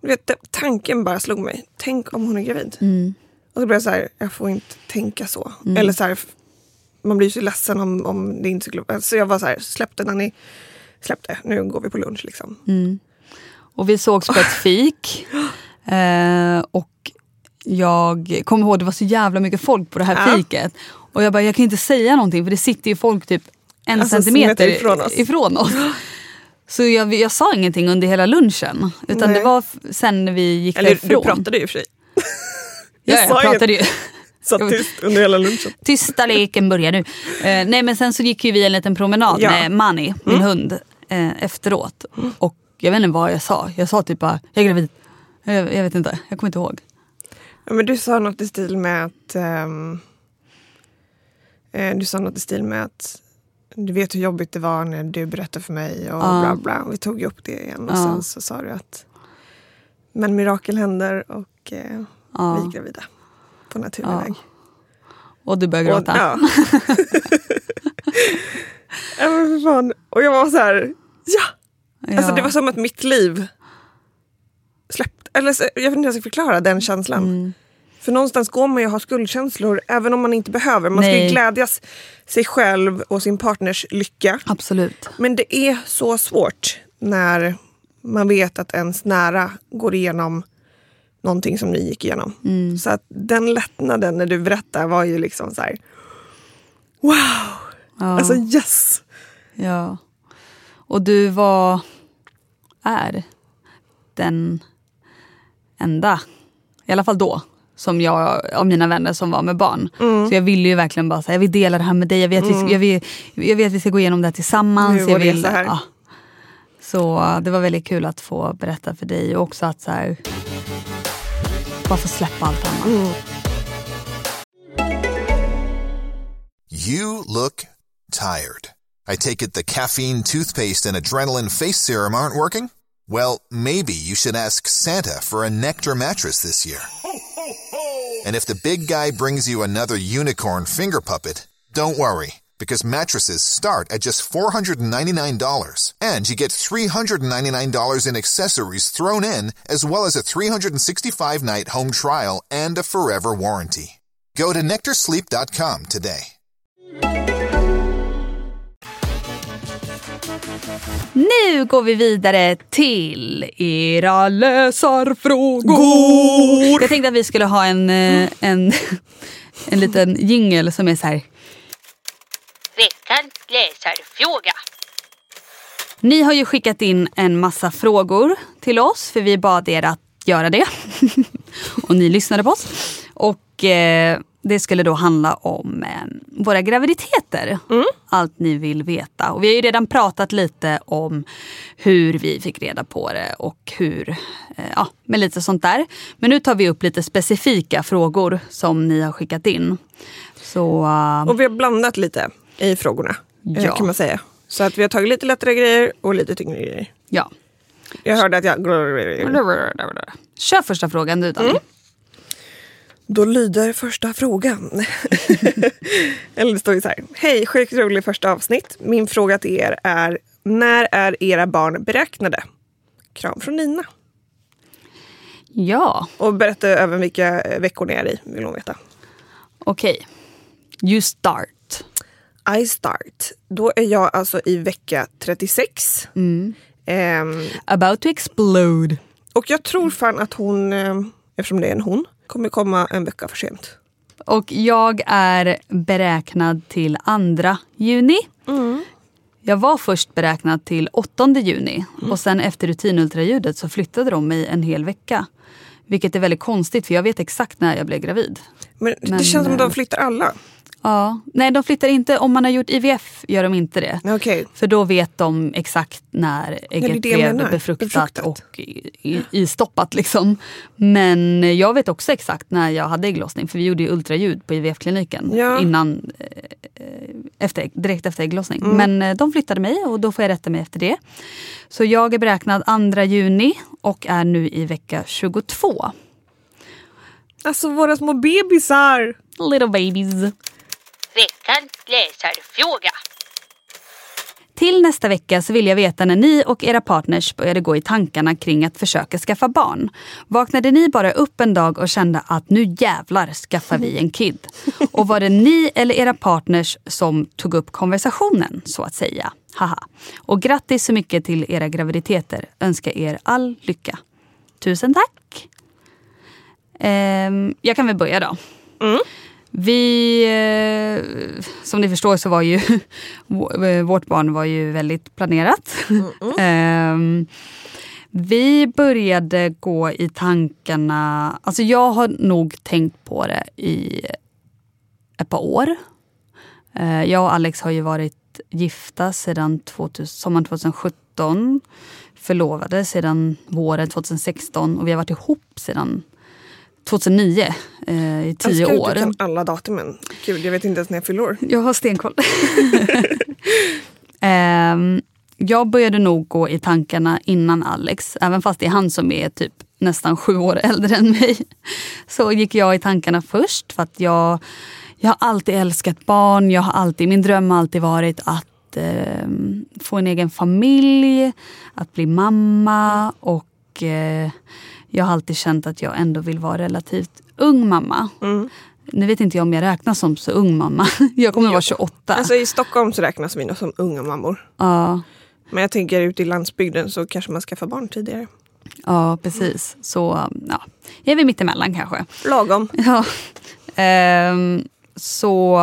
Du vet, tanken bara slog mig. Tänk om hon är gravid. Mm. Och så blev jag så här, jag får inte tänka så. Mm. Eller så här, man blir så ledsen om, om det inte skulle... Så alltså jag var så här, släpp det när ni släppte. Nu går vi på lunch liksom. Mm. Och vi sågs på ett fik. Eh, och jag kommer ihåg det var så jävla mycket folk på det här ja. fiket. Och jag bara, jag kan inte säga någonting för det sitter ju folk typ en alltså, centimeter ifrån oss. Ifrån oss. Så jag, jag sa ingenting under hela lunchen. Utan Nej. det var sen när vi gick Eller, därifrån. Du pratade ju i och för sig. jag, jag, jag pratade ju. Satt tyst under hela lunchen. Tysta leken börjar nu. Uh, nej men sen så gick ju vi en liten promenad ja. med Mani, min mm. hund, uh, efteråt. Mm. Och jag vet inte vad jag sa. Jag sa typ bara, jag är gravid. Jag, jag vet inte, jag kommer inte ihåg. Ja, men du sa något i stil med att um, uh, Du sa något i stil med att du vet hur jobbigt det var när du berättade för mig och bla bla. Vi tog ju upp det igen och sen så sa du att men mirakel händer och vi är gravida på naturlig ja. väg. Och du började gråta? Och, ja. ja men fan. Och jag var så här, ja! ja. Alltså det var som att mitt liv släppte. Eller jag vet inte hur jag ska förklara den känslan. Mm. För någonstans går man ju och har skuldkänslor även om man inte behöver. Man Nej. ska ju glädjas sig själv och sin partners lycka. Absolut. Men det är så svårt när man vet att ens nära går igenom någonting som ni gick igenom. Mm. Så att den lättnaden när du berättar var ju liksom så här, Wow! Ja. Alltså yes! Ja. Och du var, är, den enda, i alla fall då, som jag av mina vänner som var med barn. Mm. Så jag ville ju verkligen bara säga, jag vill dela det här med dig. Jag vet, mm. vi, jag vill, jag vet att vi ska gå igenom det här tillsammans. Nu jag vill, det så, här. Ja. så det var väldigt kul att få berätta för dig och också att så här, bara få släppa allt annat. Mm. You look tired. I take it the caffeine toothpaste and adrenaline face serum aren't working? Well, maybe you should ask Santa for a Nectar mattress this year. And if the big guy brings you another unicorn finger puppet, don't worry, because mattresses start at just $499. And you get $399 in accessories thrown in, as well as a 365 night home trial and a forever warranty. Go to NectarSleep.com today. Nu går vi vidare till era läsarfrågor. Jag tänkte att vi skulle ha en, eh, en, en liten jingel som är så här. Läsarfråga. Ni har ju skickat in en massa frågor till oss för vi bad er att göra det. och ni lyssnade på oss. Och eh, det skulle då handla om eh, våra graviditeter. Allt ni vill veta. Och vi har ju redan pratat lite om hur vi fick reda på det och hur, eh, ja, med lite sånt där. Men nu tar vi upp lite specifika frågor som ni har skickat in. Så eh, Och vi har blandat lite i frågorna Ja. kan man säga. Så att vi har tagit lite lättare grejer och lite tyngre grejer. ja. Jag hörde att jag... Kör första frågan du Danny. Då lyder första frågan. Eller det står ju så här. Hej, sjukt roligt första avsnitt. Min fråga till er är när är era barn beräknade? Kram från Nina. Ja, Och berätta även vilka eh, veckor ni är i, vill hon veta. okej. You start. I start. Då är jag alltså i vecka 36. Ehm, About to explode. och jag tror fan att hon, eh, eftersom det är en hon, kommer komma en vecka för sent. Och jag är beräknad till 2 juni. Jag var först beräknad till 8 juni och sen efter rutinultraljudet så flyttade de mig en hel vecka. Vilket är väldigt konstigt för jag vet exakt när jag blev gravid. Men, Men, det känns som att eh, de flyttar alla. Ja. Nej, de flyttar inte. Om man har gjort IVF gör de inte det. Okej. För då vet de exakt när ägget blev befruktat, Befruktat. och istoppat. Liksom. Men jag vet också exakt när jag hade ägglossning. För vi gjorde ju ultraljud på IVF-kliniken Ja. innan, eh, efter, direkt efter ägglossning. Mm. Men eh, de flyttade mig och då får jag rätta mig efter det. Så jag är beräknad 2 juni och är nu i vecka 22. Alltså våra små bebisar. Little babies. Veckans läsarfråga. Till nästa vecka så vill jag veta när ni och era partners började gå i tankarna kring att försöka skaffa barn. Vaknade ni bara upp en dag och kände att nu jävlar skaffar vi en kid? Och var det ni eller era partners som tog upp konversationen så att säga? Haha. Och grattis så mycket till era graviditeter. Önskar er all lycka. Tusen tack! Ehm, jag kan väl börja då. Vi, eh, som ni förstår så var ju eh, vårt barn var ju väldigt planerat. Ehm, vi började gå i tankarna, alltså jag har nog tänkt på det i ett par år. Eh, jag och Alex har ju varit gifta sedan 2000, sommaren 2017. Förlovade sedan våren 2016 och vi har varit ihop sedan 2009 eh, i tio Älskar att år. Du kan alla datumen. Gud, jag vet inte ens när jag fyller år. Jag har stenkoll. Ehm, jag började nog gå i tankarna innan Alex. Även fast det är han som är typ nästan sju år äldre än mig. Så gick jag i tankarna först. För att jag, jag har alltid älskat barn. Jag har alltid, min dröm har alltid varit att ehm, få en egen familj. Att bli mamma. Och eh, jag har alltid känt att jag ändå vill vara relativt ung mamma. Nu vet inte jag om jag räknas som så ung mamma. Jag kommer vara 28. Alltså i Stockholm så räknas vi nog som unga mammor. ja, Men jag tänker ute i landsbygden så kanske man skaffar barn tidigare. ja, precis. Så ja, jag är väl mittemellan kanske. Lagom. Ja. Ehm, så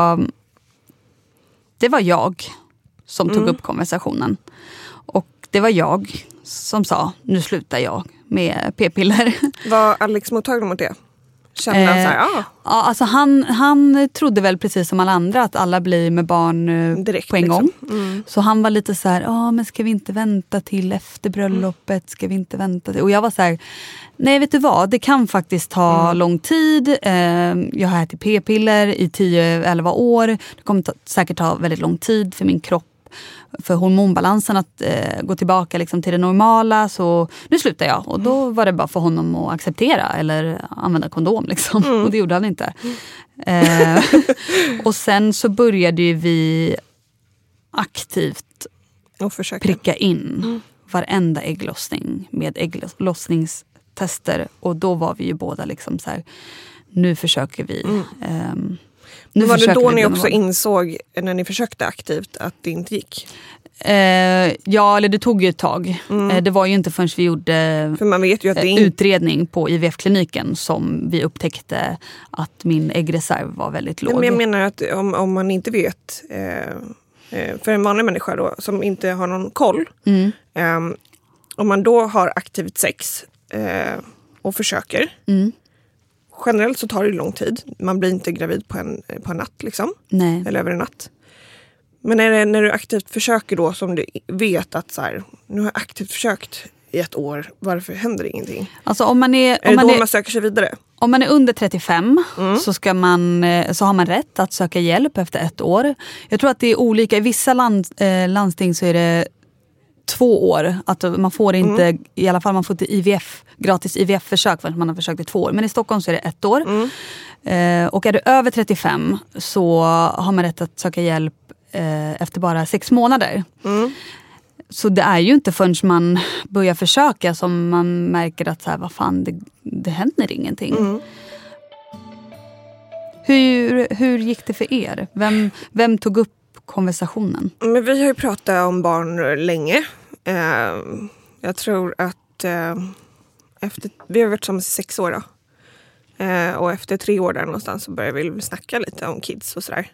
det var jag som tog upp konversationen. Och det var jag som sa, nu slutar jag med p-piller. Var Alex mottaglig mot det? Kände han Eh, så här, ah, Ja, alltså han, han trodde väl precis som alla andra att alla blir med barn eh, Direkt, på en liksom. gång. Så han var lite så här, ja men ska vi inte vänta till efter bröllopet? Ska vi inte vänta till? Och jag var så här, nej vet du vad, det kan faktiskt ta lång tid. Eh, jag har ätit p-piller i 10-11 år. Det kommer ta, säkert ta väldigt lång tid för min kropp för hormonbalansen att eh, gå tillbaka liksom, till det normala. Så nu slutar jag. Och då var det bara för honom att acceptera eller använda kondom. Liksom. Och det gjorde han inte. Eh, och sen så började ju vi aktivt pricka in varenda ägglossning med ägglossningstester. Och då var vi ju båda liksom så här, nu försöker vi. ehm, nu var det då ni också normala. insåg, när ni försökte aktivt, att det inte gick? Eh, ja, eller det tog ju ett tag. Mm. Eh, det var ju inte förrän vi gjorde För eh, inte... utredning på IVF-kliniken som vi upptäckte att min äggreserv var väldigt låg. Men jag menar att om, om man inte vet, eh, eh, för en vanlig människa då, som inte har någon koll, Mm. eh, om man då har aktivt sex eh, och försöker, Mm. Generellt så tar det lång tid. Man blir inte gravid på en, på en natt liksom, Nej. eller över en natt. Men när, det, när du aktivt försöker då, som du vet att så här, nu har jag aktivt försökt i ett år, varför händer ingenting? Alltså om man är, Är om det man då är, man söker sig vidare? Om man är under 35 Mm. så, ska man, eh, så har man rätt att söka hjälp efter ett år. Jag tror att det är olika. I vissa land, eh, landsting så är det två år. Att man får inte, Mm. i alla fall man får inte IVF, gratis IVF-försök för att man har försökt i två år. Men i Stockholm så är det ett år. Mm. Eh, och är du över 35 så har man rätt att söka hjälp eh, efter bara sex månader. Mm. Så det är ju inte förrän man börjar försöka som man märker att så här, vad fan, det, det händer ingenting. Mm. Hur, hur gick det för er? Vem, vem tog upp konversationen? Men vi har ju pratat om barn länge. Eh, jag tror att eh, efter, vi har varit tillsammans i sex år. Då. Eh, och efter tre år där någonstans så började vi snacka lite om kids och sådär.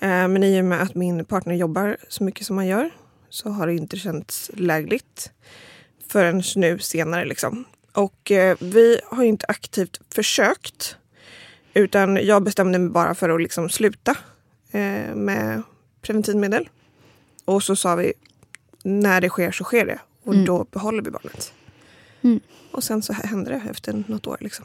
Eh, men i och med att min partner jobbar så mycket som han gör så har det inte känts lägligt förrän nu senare. Liksom. Och eh, vi har ju inte aktivt försökt utan jag bestämde mig bara för att liksom sluta eh, med preventivmedel. Och så sa vi, när det sker så sker det. Och Mm. då behåller vi barnet. Mm. Och sen så hände det efter något år. Liksom.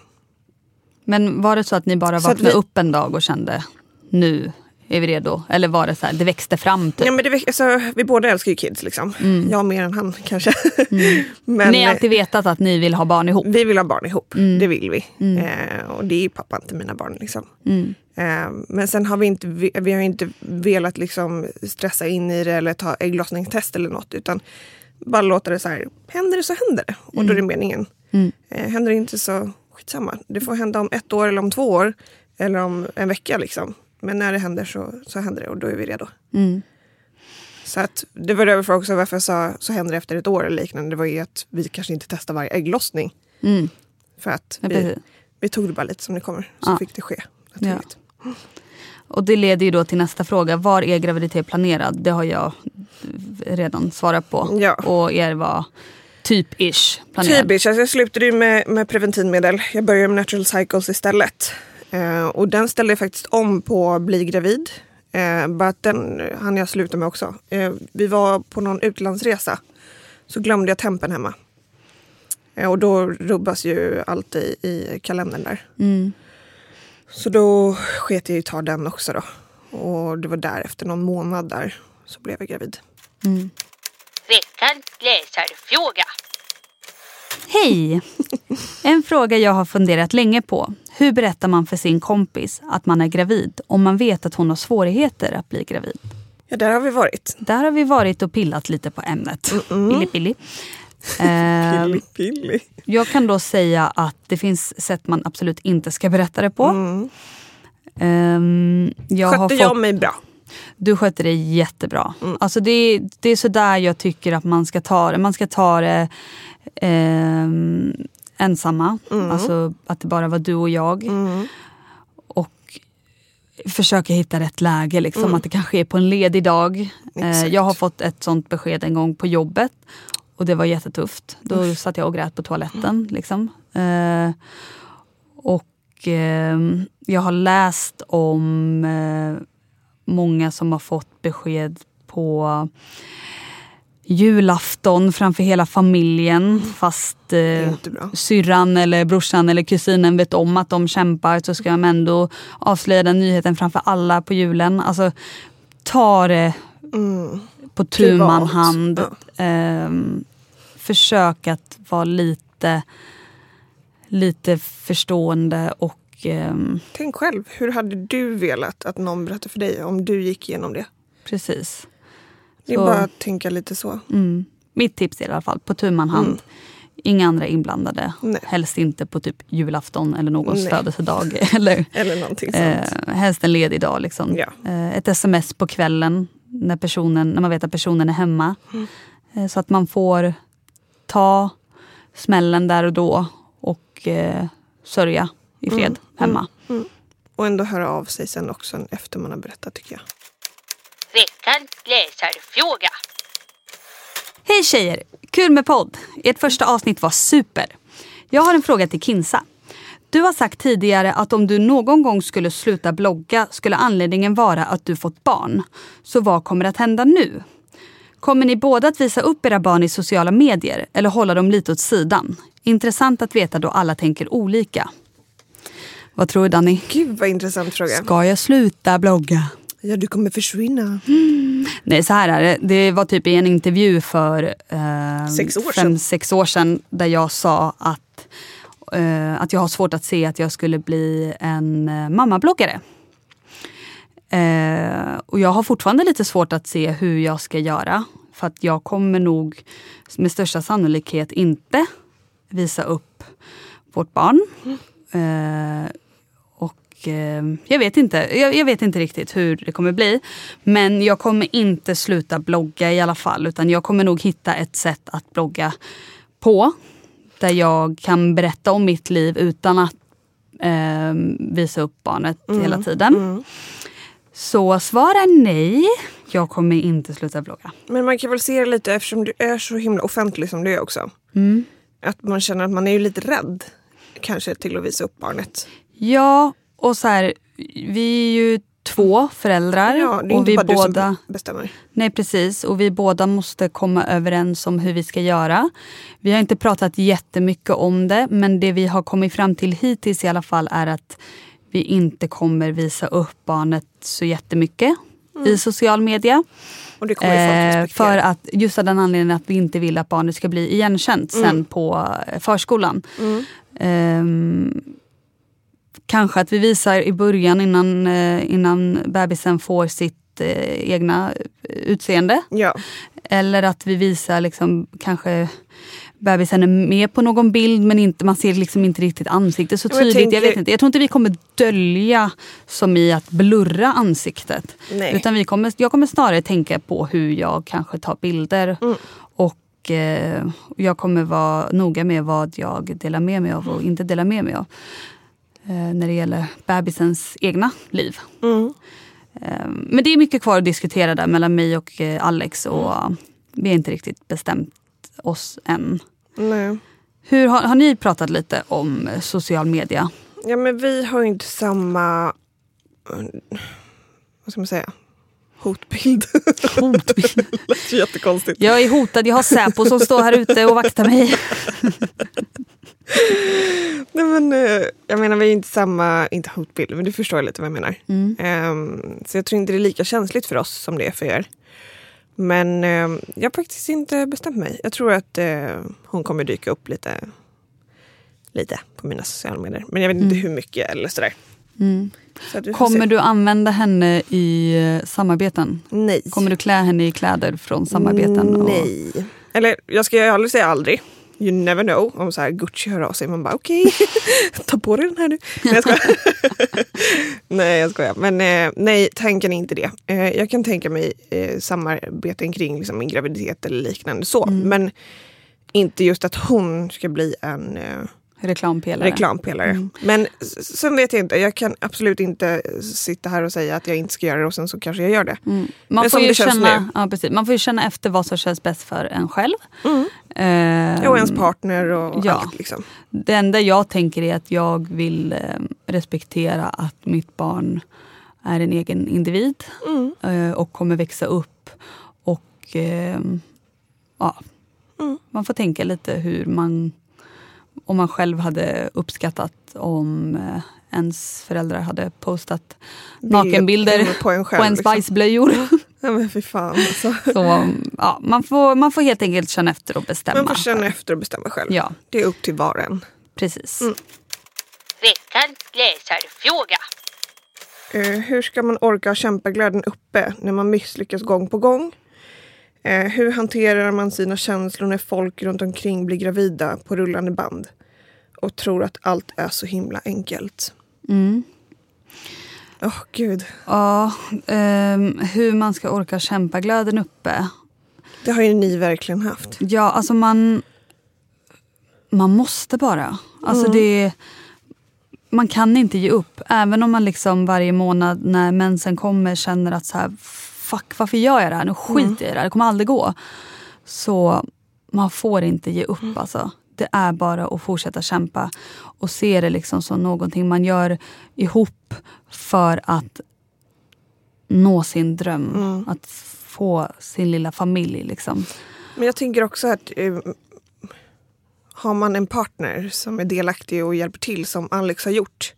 Men var det så att ni bara vaknade vi- upp en dag och kände nu är vi redo? Eller var det så här, det växte fram typ? Ja, men det, alltså, vi båda älskar ju kids. Liksom. Jag mer än han kanske. Mm. men ni har eh, alltid vetat att ni vill ha barn ihop? vi vill ha barn ihop. Mm. Det vill vi. Mm. Eh, och det är ju pappan till mina barn. Liksom. Mm. Eh, men sen har vi inte, vi, vi har inte velat liksom stressa in i det eller ta ägglossningstest eller något. Utan bara låta det så här, händer det så händer det. Och då är det meningen. Mm. Eh, händer det inte så skitsamma. Det får hända om ett år eller om två år. Eller om en vecka liksom. Men när det händer så, så händer det och då är vi redo. Mm. Så att det var därför också varför jag sa så händer det efter ett år eller liknande. Det var ju att vi kanske inte testar varje ägglossning. Mm. För att vi, vi tog det bara lite som det kommer. Så Ja. fick det ske. naturligt. Och det leder ju då till nästa fråga. Var är graviditet planerad? Det har jag redan svarat på. Ja. Och er var typ-ish planerad. Typiskt. Alltså jag slutade ju med, med preventivmedel. Jag började med natural cycles istället. Eh, och den ställde jag faktiskt om på att bli gravid. Eh, bara att den hann jag sluta med också. Eh, vi var på någon utlandsresa. Så glömde jag tempen hemma. Eh, och då rubbas ju allt i, i kalendern där. Mm. Så då sket jag i att ta den också då. Och det var där efter någon månad där så blev jag gravid. Mm. Veckans läsarfråga. Hej! En fråga jag har funderat länge på. Hur berättar man för sin kompis att man är gravid om man vet att hon har svårigheter att bli gravid? Ja, där har vi varit. Där har vi varit och pillat lite på ämnet. Pilli, pilli. Eh, Pilli, pilli. jag kan då säga att det finns sätt man absolut inte ska berätta det på. Mm. Ehm, jag har Skötte fått, jag mig bra? Du skötte det jättebra. Mm. Alltså det, det är sådär jag tycker att man ska ta det. Man ska ta det ehm, ensamma. Mm. Alltså att det bara var du och jag. Och försöka hitta rätt läge. Liksom, Att det kan ske på en ledig dag. Eh, Mm. Jag har fått ett sånt besked en gång på jobbet. Och det var jättetufft. Då satt jag och grät på toaletten. Liksom. Eh, och eh, jag har läst om eh, många som har fått besked på julafton framför hela familjen. Fast är eh, syrran eller brorsan eller kusinen vet om att de kämpar så ska de ändå avslöja den nyheten framför alla på julen. Alltså, ta det Mm. på tu man hand. Ja. ehm, försök att vara lite, lite förstående och ehm, Tänk själv, hur hade du velat att någon berättade för dig om du gick igenom det? precis. Det är Så- bara att tänka lite så. Mm. Mitt tips är i alla fall på tu hand. Mm. Inga andra inblandade. Nej. Helst inte på typ julafton eller någons Nej. födelsedag. Eller Eller någonting sånt. eh, helst en ledig dag. Liksom. Ja. Eh, ett sms på kvällen när, personen, när man vet att personen är hemma. Mm. Eh, så att man får ta smällen där och då och eh, sörja i fred Mm. hemma. Och ändå höra av sig sen också efter man har berättat tycker jag. Veckans läsarfråga. Hej tjejer! Kul med podd. Ert första avsnitt var super. Jag har en fråga till Kinsa. Du har sagt tidigare att om du någon gång skulle sluta blogga skulle anledningen vara att du fått barn. Så vad kommer att hända nu? Kommer ni båda att visa upp era barn i sociala medier eller hålla dem lite åt sidan? Intressant att veta då alla tänker olika. Vad tror du Danny? Gud vad intressant fråga. Ska jag sluta blogga? Ja, du kommer försvinna. Nej, så här är det. Det var typ i en intervju för eh, Sex år fem, sedan. sex år sedan där jag sa att, eh, att jag har svårt att se att jag skulle bli en eh, mammabloggare. Eh, och jag har fortfarande lite svårt att se hur jag ska göra. För att jag kommer nog med största sannolikhet inte visa upp vårt barn. Eh, och eh, jag vet inte. Jag, jag vet inte riktigt hur det kommer bli. Men jag kommer inte sluta blogga i alla fall. Utan jag kommer nog hitta ett sätt att blogga på. Där jag kan berätta om mitt liv utan att eh, visa upp barnet hela tiden. Så svar är nej. Jag kommer inte sluta blogga. Men man kan väl se det lite eftersom du är så himla offentlig som du är också. Mm. Att man känner att man är ju lite rädd kanske till att visa upp barnet. Ja, och så här, vi är ju två föräldrar. Ja, det är och inte vi bara du båda, som bestämmer. Nej precis, och vi båda måste komma överens om hur vi ska göra. Vi har inte pratat jättemycket om det, men det vi har kommit fram till hittills i alla fall är att vi inte kommer visa upp barnet så jättemycket i social media. Och det kommer folk Eh, för att, just av den anledningen att vi inte vill att barnet ska bli igenkänt sen på eh, förskolan. Ehm, kanske att vi visar i början innan, eh, innan bebisen får sitt eh, egna utseende. Ja, Eller att vi visar liksom kanske bebisen är med på någon bild men inte, man ser liksom inte riktigt ansiktet så jag tydligt. Jag, tänker- vet inte. jag tror inte vi kommer dölja som i att blurra ansiktet. Nej. Utan vi kommer, jag kommer snarare tänka på hur jag kanske tar bilder. Mm. Och eh, jag kommer vara noga med vad jag delar med mig av och inte delar med mig av. Eh, när det gäller bebisens egna liv. Mm. Eh, Men det är mycket kvar att diskutera där mellan mig och eh, Alex och eh, vi har inte riktigt bestämt oss än. nej. Hur, har, har ni pratat lite om social media? Ja men vi har ju inte samma, vad ska man säga, hotbild. Hotbild. Jättekonstigt. Jag är hotad, jag har Säpo som står här ute och vaktar mig. Nej, men, eh, jag menar vi är inte samma, inte hotbild, men du förstår lite vad jag menar. Mm. Ehm, så jag tror inte det är lika känsligt för oss som det är för er. Men ehm, jag har faktiskt inte bestämt mig. Jag tror att eh, hon kommer dyka upp lite, lite på mina sociala medier. Men jag vet inte hur mycket eller sådär. Mm. Så Kommer se. du använda henne i eh, samarbeten? Nej. Kommer du klä henne i kläder från samarbeten? Och... Nej. Eller jag ska aldrig säga aldrig. You never know. Om så här Gucci hör av sig. Man bara okej, ta på dig den här nu. Nej jag skojar. nej jag skojar. Men eh, nej, tanken är inte det. Eh, jag kan tänka mig eh, samarbeten kring liksom, min graviditet eller liknande så. Men inte just att hon ska bli en eh, Reklampelare? reklampelare. Mm. Men sen vet jag inte. Jag kan absolut inte sitta här och säga att jag inte ska göra det och sen så kanske jag gör det. Mm. Men Man, får ju känna, ja, precis. Man får känna efter vad som känns bäst för en själv. Eh, Och ens partner och ja. allt liksom. Det enda jag tänker är att jag vill eh, respektera att mitt barn är en egen individ Mm. eh, och kommer växa upp. Och eh, ja, Mm. Man får tänka lite hur man, om man själv hade uppskattat om eh, ens föräldrar hade postat nakenbilder Bilder på en själv. på ens liksom. bajsblöjor. Ja, men fy fan alltså. Så, ja, man, får, man får helt enkelt känna efter och bestämma. Man får känna efter och bestämma själv. Ja, Det är upp till var och en. precis. Veckans läsarfråga. Eh, hur ska man orka kämpa glöden uppe när man misslyckas gång på gång? Eh, hur hanterar man sina känslor när folk runt omkring blir gravida på rullande band? Och tror att allt är så himla enkelt. Mm. Åh gud, Ja, ehm, hur man ska orka kämpa glöden uppe. det har ju ni verkligen haft. Ja, alltså man... Man måste bara. Alltså Mm. det... Man kan inte ge upp. Även om man liksom varje månad när mensen kommer känner att så här, fuck varför gör jag det här? Nu skiter Mm. jag i det här. Det kommer aldrig gå. Så man får inte ge upp Mm. alltså. Det är bara att fortsätta kämpa och se det liksom som någonting man gör ihop för att nå sin dröm. Mm. Att få sin lilla familj. Liksom. Men jag tänker också att eh, har man en partner som är delaktig och hjälper till som Alex har gjort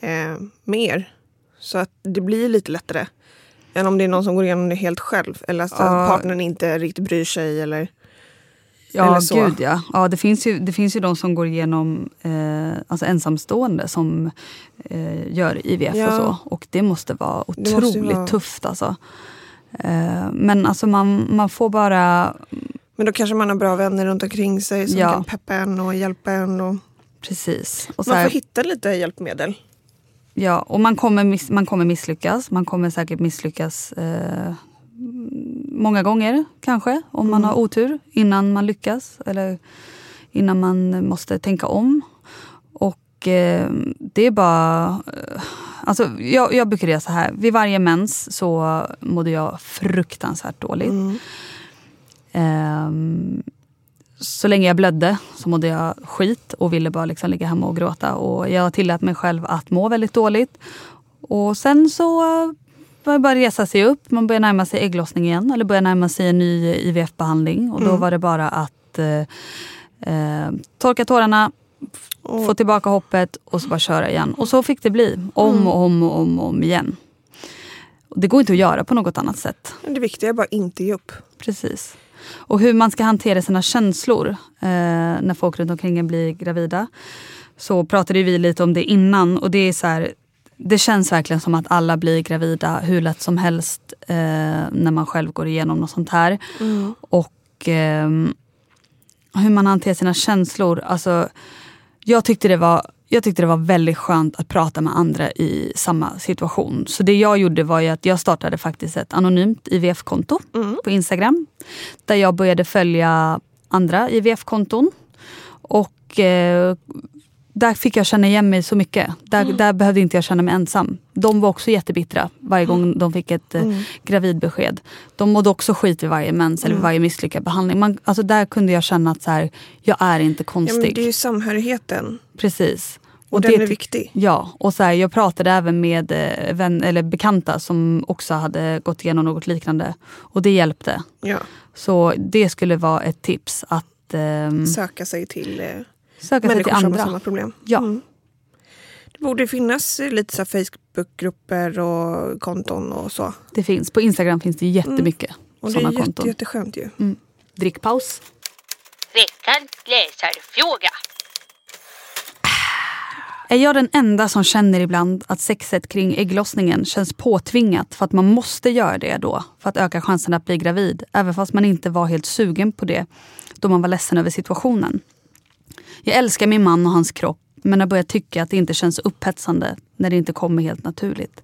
eh, med er så att det blir lite lättare än om det är någon som går igenom det helt själv eller så Ja. att partnern inte riktigt bryr sig eller Ja, gud ja. ja det, finns ju, det finns ju de som går igenom eh, alltså ensamstående som eh, gör IVF Ja. och så. Och det måste vara Det måste otroligt vara- tufft alltså. Eh, men alltså man, man får bara, Men då kanske man har bra vänner runt omkring sig som Ja. kan peppa en och hjälpa en. Och precis. Och man här, får hitta lite hjälpmedel. ja, och man kommer, miss, man kommer misslyckas. Man kommer säkert misslyckas eh, många gånger kanske. Om man Mm. har otur innan man lyckas. Eller innan man måste tänka om. Och eh, det är bara... Eh, alltså, jag, jag brukar göra så här. Vid varje mens så mådde jag fruktansvärt dåligt. Mm. Ehm, så länge jag blödde så mådde jag skit och ville bara liksom ligga hemma och gråta. Och jag tillät mig själv att må väldigt dåligt. Och sen så det bara resa sig upp. Man börjar närma sig ägglossning igen. Eller börjar närma sig en ny IVF-behandling. Och då Mm. var det bara att eh, eh, torka tårarna, Och, få tillbaka hoppet och så bara köra igen. Och så fick det bli. Om Mm. och om och om, och om igen. Det går inte att göra på något annat sätt. det viktiga är bara inte ge upp. Precis. Och hur man ska hantera sina känslor eh, när folk runt omkring en blir gravida. Så pratade vi lite om det innan och det är så här, det känns verkligen som att alla blir gravida hur lätt som helst eh, när man själv går igenom något sånt här. Mm. Och ehm, hur man hanterar sina känslor. Alltså, jag, tyckte det var, jag tyckte det var väldigt skönt att prata med andra i samma situation. Så det jag gjorde var ju att jag startade faktiskt ett anonymt IVF-konto Mm. på Instagram. Där jag började följa andra IVF-konton. Och eh, där fick jag känna igen mig så mycket. Där, där behövde inte jag känna mig ensam. De var också jättebittra varje gång de fick ett eh, Mm. gravidbesked. De mådde också skit vid varje mens eller vid varje misslyckad behandling. Man, alltså där kunde jag känna att så här, jag är inte Ja, konstig. men det är ju samhörigheten Precis. och, det den är ty- viktig. Ja, och så här, jag pratade även med eh, vän, eller bekanta som också hade gått igenom något liknande. Och det hjälpte. Ja. Så det skulle vara ett tips att ehm, Söka sig till eh, söka sig till människor som har andra. samma problem. Ja. Mm. Det borde finnas lite så Facebookgrupper och konton och så. Det finns. På Instagram finns det jättemycket Mm. Och det är sådana jätte, konton. jätteskönt ju. Drickpaus. Veckans läsarfråga. Är jag den enda som känner ibland att sexet kring ägglossningen känns påtvingat för att man måste göra det då för att öka chansen att bli gravid, även fast man inte var helt sugen på det då man var ledsen över situationen? Jag älskar min man och hans kropp men har börjat tycka att det inte känns upphetsande när det inte kommer helt naturligt.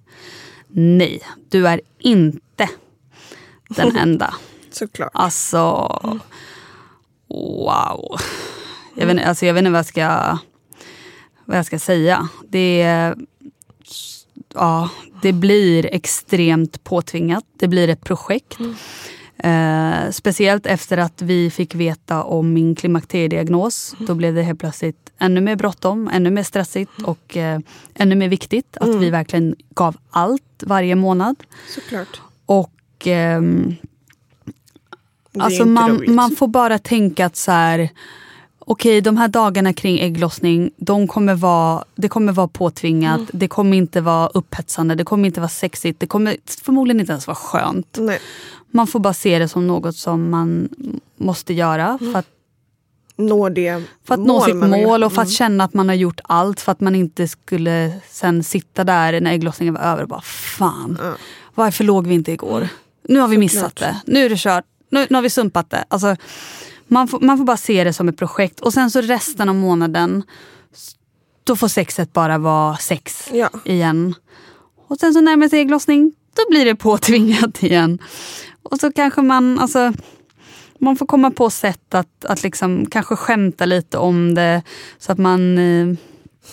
Nej, du är inte den enda. Såklart. Alltså, wow. Jag vet, alltså, jag vet inte vad jag ska, vad jag ska säga. Det, är- ja, det blir extremt påtvingat. Det blir ett projekt. Eh, speciellt efter att vi fick veta om min klimakteriediagnos. Då blev det helt plötsligt ännu mer bråttom, ännu mer stressigt och eh, ännu mer viktigt att vi verkligen gav allt varje månad. Såklart. Och är Alltså man, roligt. man får bara tänka att så här, okej de här dagarna kring ägglossning, de kommer vara, det kommer vara påtvingat, Mm. det kommer inte vara upphetsande, det kommer inte vara sexigt, det kommer förmodligen inte ens vara skönt. Nej. Man får bara se det som något som man måste göra för att, Nå det för att nå mål sitt man vill. mål och för att Mm. känna att man har gjort allt för att man inte skulle sen sitta där när ägglossningen var över och bara fan, Ja. varför låg vi inte igår? Nu har vi missat Såklart. det, nu är det kört, nu, nu har vi sumpat det. Alltså, man, får, man får bara se det som ett projekt och sen så resten av månaden då får sexet bara vara sex Ja. igen. Och sen så närmar sig ägglossning, då blir det påtvingat igen. Och så kanske man, alltså, man får komma på sätt att, att liksom kanske skämta lite om det. Så att man, eh,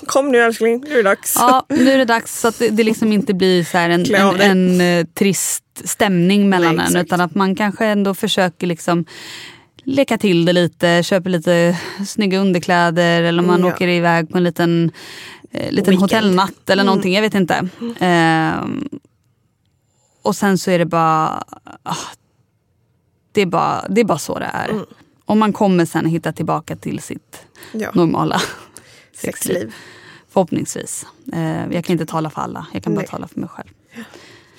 Kom nu älskling, nu är det dags. ja nu är det dags så att det, det liksom inte blir så en, en, dig. en, eh, trist stämning mellan Nej, en. Utan att man kanske ändå försöker liksom leka till det lite, köper lite snygga underkläder eller man Mm, ja. åker iväg på en liten, eh, liten Weekend. hotellnatt eller Mm. någonting, jag vet inte. Ehm, och sen så är det bara, ah, det är bara, det är bara så det är. Mm. Och man kommer sen hitta tillbaka till sitt Ja. normala sexliv. Sexliv. Förhoppningsvis. Eh, jag kan inte tala för alla, jag kan bara Nej. tala för mig själv.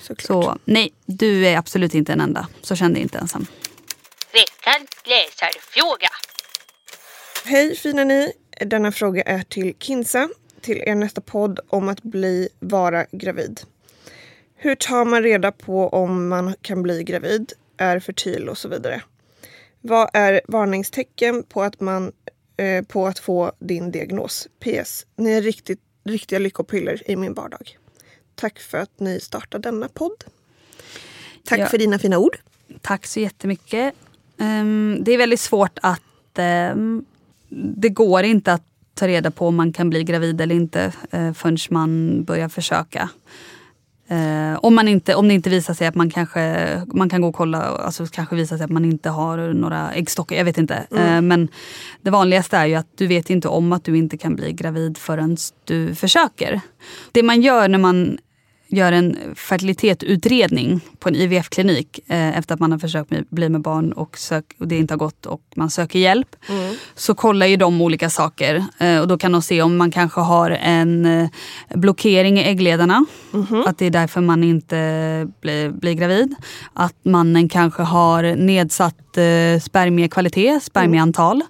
Såklart. Så nej, du är absolut inte en enda. Så känn dig inte ensam. Läsarfråga. Hej fina ni! Denna fråga är till Kinsa, till er nästa podd om att bli, vara gravid. Hur tar man reda på om man kan bli gravid, är fertil och så vidare? Vad är varningstecken på att man eh, på att få din diagnos? PS. Ni är riktigt, riktiga lyckopiller i min vardag. Tack för att ni startade denna podd. Tack Ja. för dina fina ord. Tack så jättemycket. Um, det är väldigt svårt att... Um, det går inte att ta reda på om man kan bli gravid eller inte uh, förrän man börjar försöka. Eh, om, man inte, om det inte visar sig att man kanske man kan gå och kolla, alltså kanske visar sig att man inte har några äggstockar, jag vet inte. Eh, men det vanligaste är ju att du vet inte om att du inte kan bli gravid förrän du försöker. Det man gör när man gör en fertilitetsutredning på en IVF-klinik eh, efter att man har försökt bli med barn och, sök, och det inte har gått och man söker hjälp. Så kollar ju de olika saker eh, och då kan de se om man kanske har en eh, blockering i äggledarna. Att det är därför man inte blir, blir gravid. Att mannen kanske har nedsatt eh, spermiekvalitet, spermieantal.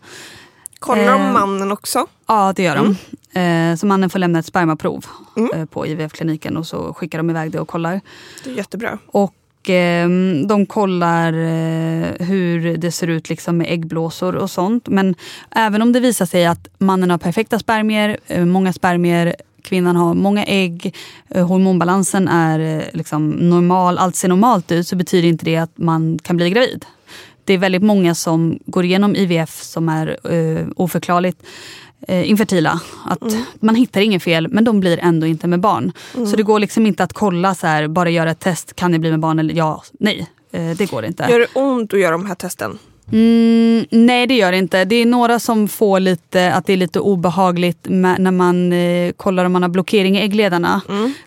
Kollar om Eh, mannen också. Ja, det gör de. Eh, så mannen får lämna ett spermaprov eh, på IVF-kliniken och så skickar de iväg det och kollar. Det är jättebra. Och ehm, de kollar eh, hur det ser ut liksom med äggblåsor och sånt. Men även om det visar sig att mannen har perfekta spermier, många spermier, kvinnan har många ägg, hormonbalansen är liksom normal, allt ser normalt ut så betyder inte det att man kan bli gravid. Det är väldigt många som går igenom IVF som är oförklarligt eh, infertila. Att Man hittar inget fel men de blir ändå inte med barn. Så det går liksom inte att kolla så här, bara göra ett test, kan ni bli med barn eller ja, nej. Eh, det går inte. Gör det ont att göra de här testen? Mm, nej det gör det inte. Det är några som får lite, att det är lite obehagligt när man eh, kollar om man har blockering i äggledarna.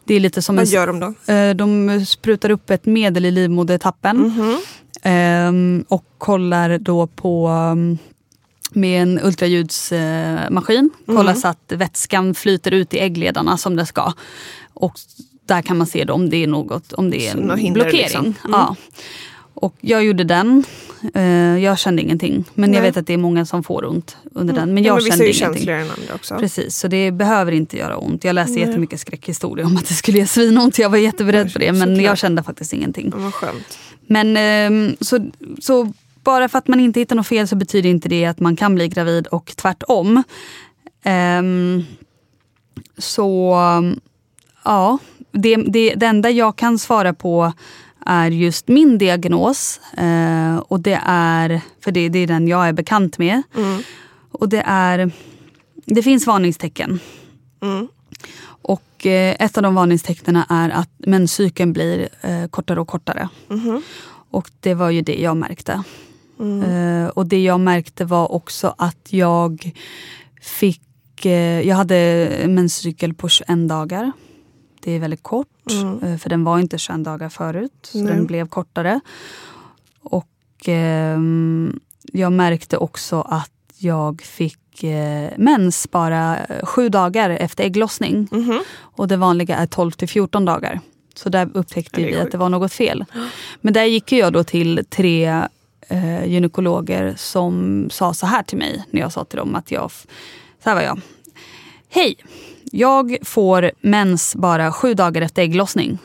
Det är lite som Vad gör de då? eh, de sprutar upp ett medel i livmodertappen. Ehm, och kollar då på um, med en ultraljudsmaskin. kollar så att vätskan flyter ut i äggledarna som det ska. Och där kan man se då om det är något, om det är en blockering. liksom. Mm. Ja. Och jag gjorde den. Eh, jag kände ingenting. Men jag Nej. vet att det är många som får ont under den. Men Ja, jag men vissa kände är ju ingenting. känsligare än andra också. Precis, så det behöver inte göra ont. Jag läste Nej. jättemycket skräckhistorier om att det skulle ge svinont. Jag var jätteberedd på det men Såklart. jag kände faktiskt ingenting. Ja. Men ehm, så, så bara för att man inte hittar något fel så betyder inte det att man kan bli gravid och tvärtom. Ehm, så ja, det, det, det enda jag kan svara på är just min diagnos. Eh, och det är, för det, det är den jag är bekant med. Mm. Och det är, det finns varningstecken. Mm. Och eh, ett av de varningstecknen är att menscykeln blir eh, kortare och kortare. Mhm. Och det var ju det jag märkte. Mm. Eh, och det jag märkte var också att jag fick... Eh, jag hade en menscykel på 21 dagar. Det är väldigt kort, eh, för den var inte 21 dagar förut. Så Nej. den blev kortare. Och ehm, jag märkte också att jag fick eh, mens bara eh, sju dagar efter ägglossning. Mhm. Och det vanliga är 12 till 14 dagar. Så där upptäckte vi att det var något fel. Men där gick jag då till tre eh, gynekologer som sa så här till mig när jag sa till dem att jag... Så här var jag. Hej! Jag får mens bara sju dagar efter ägglossning.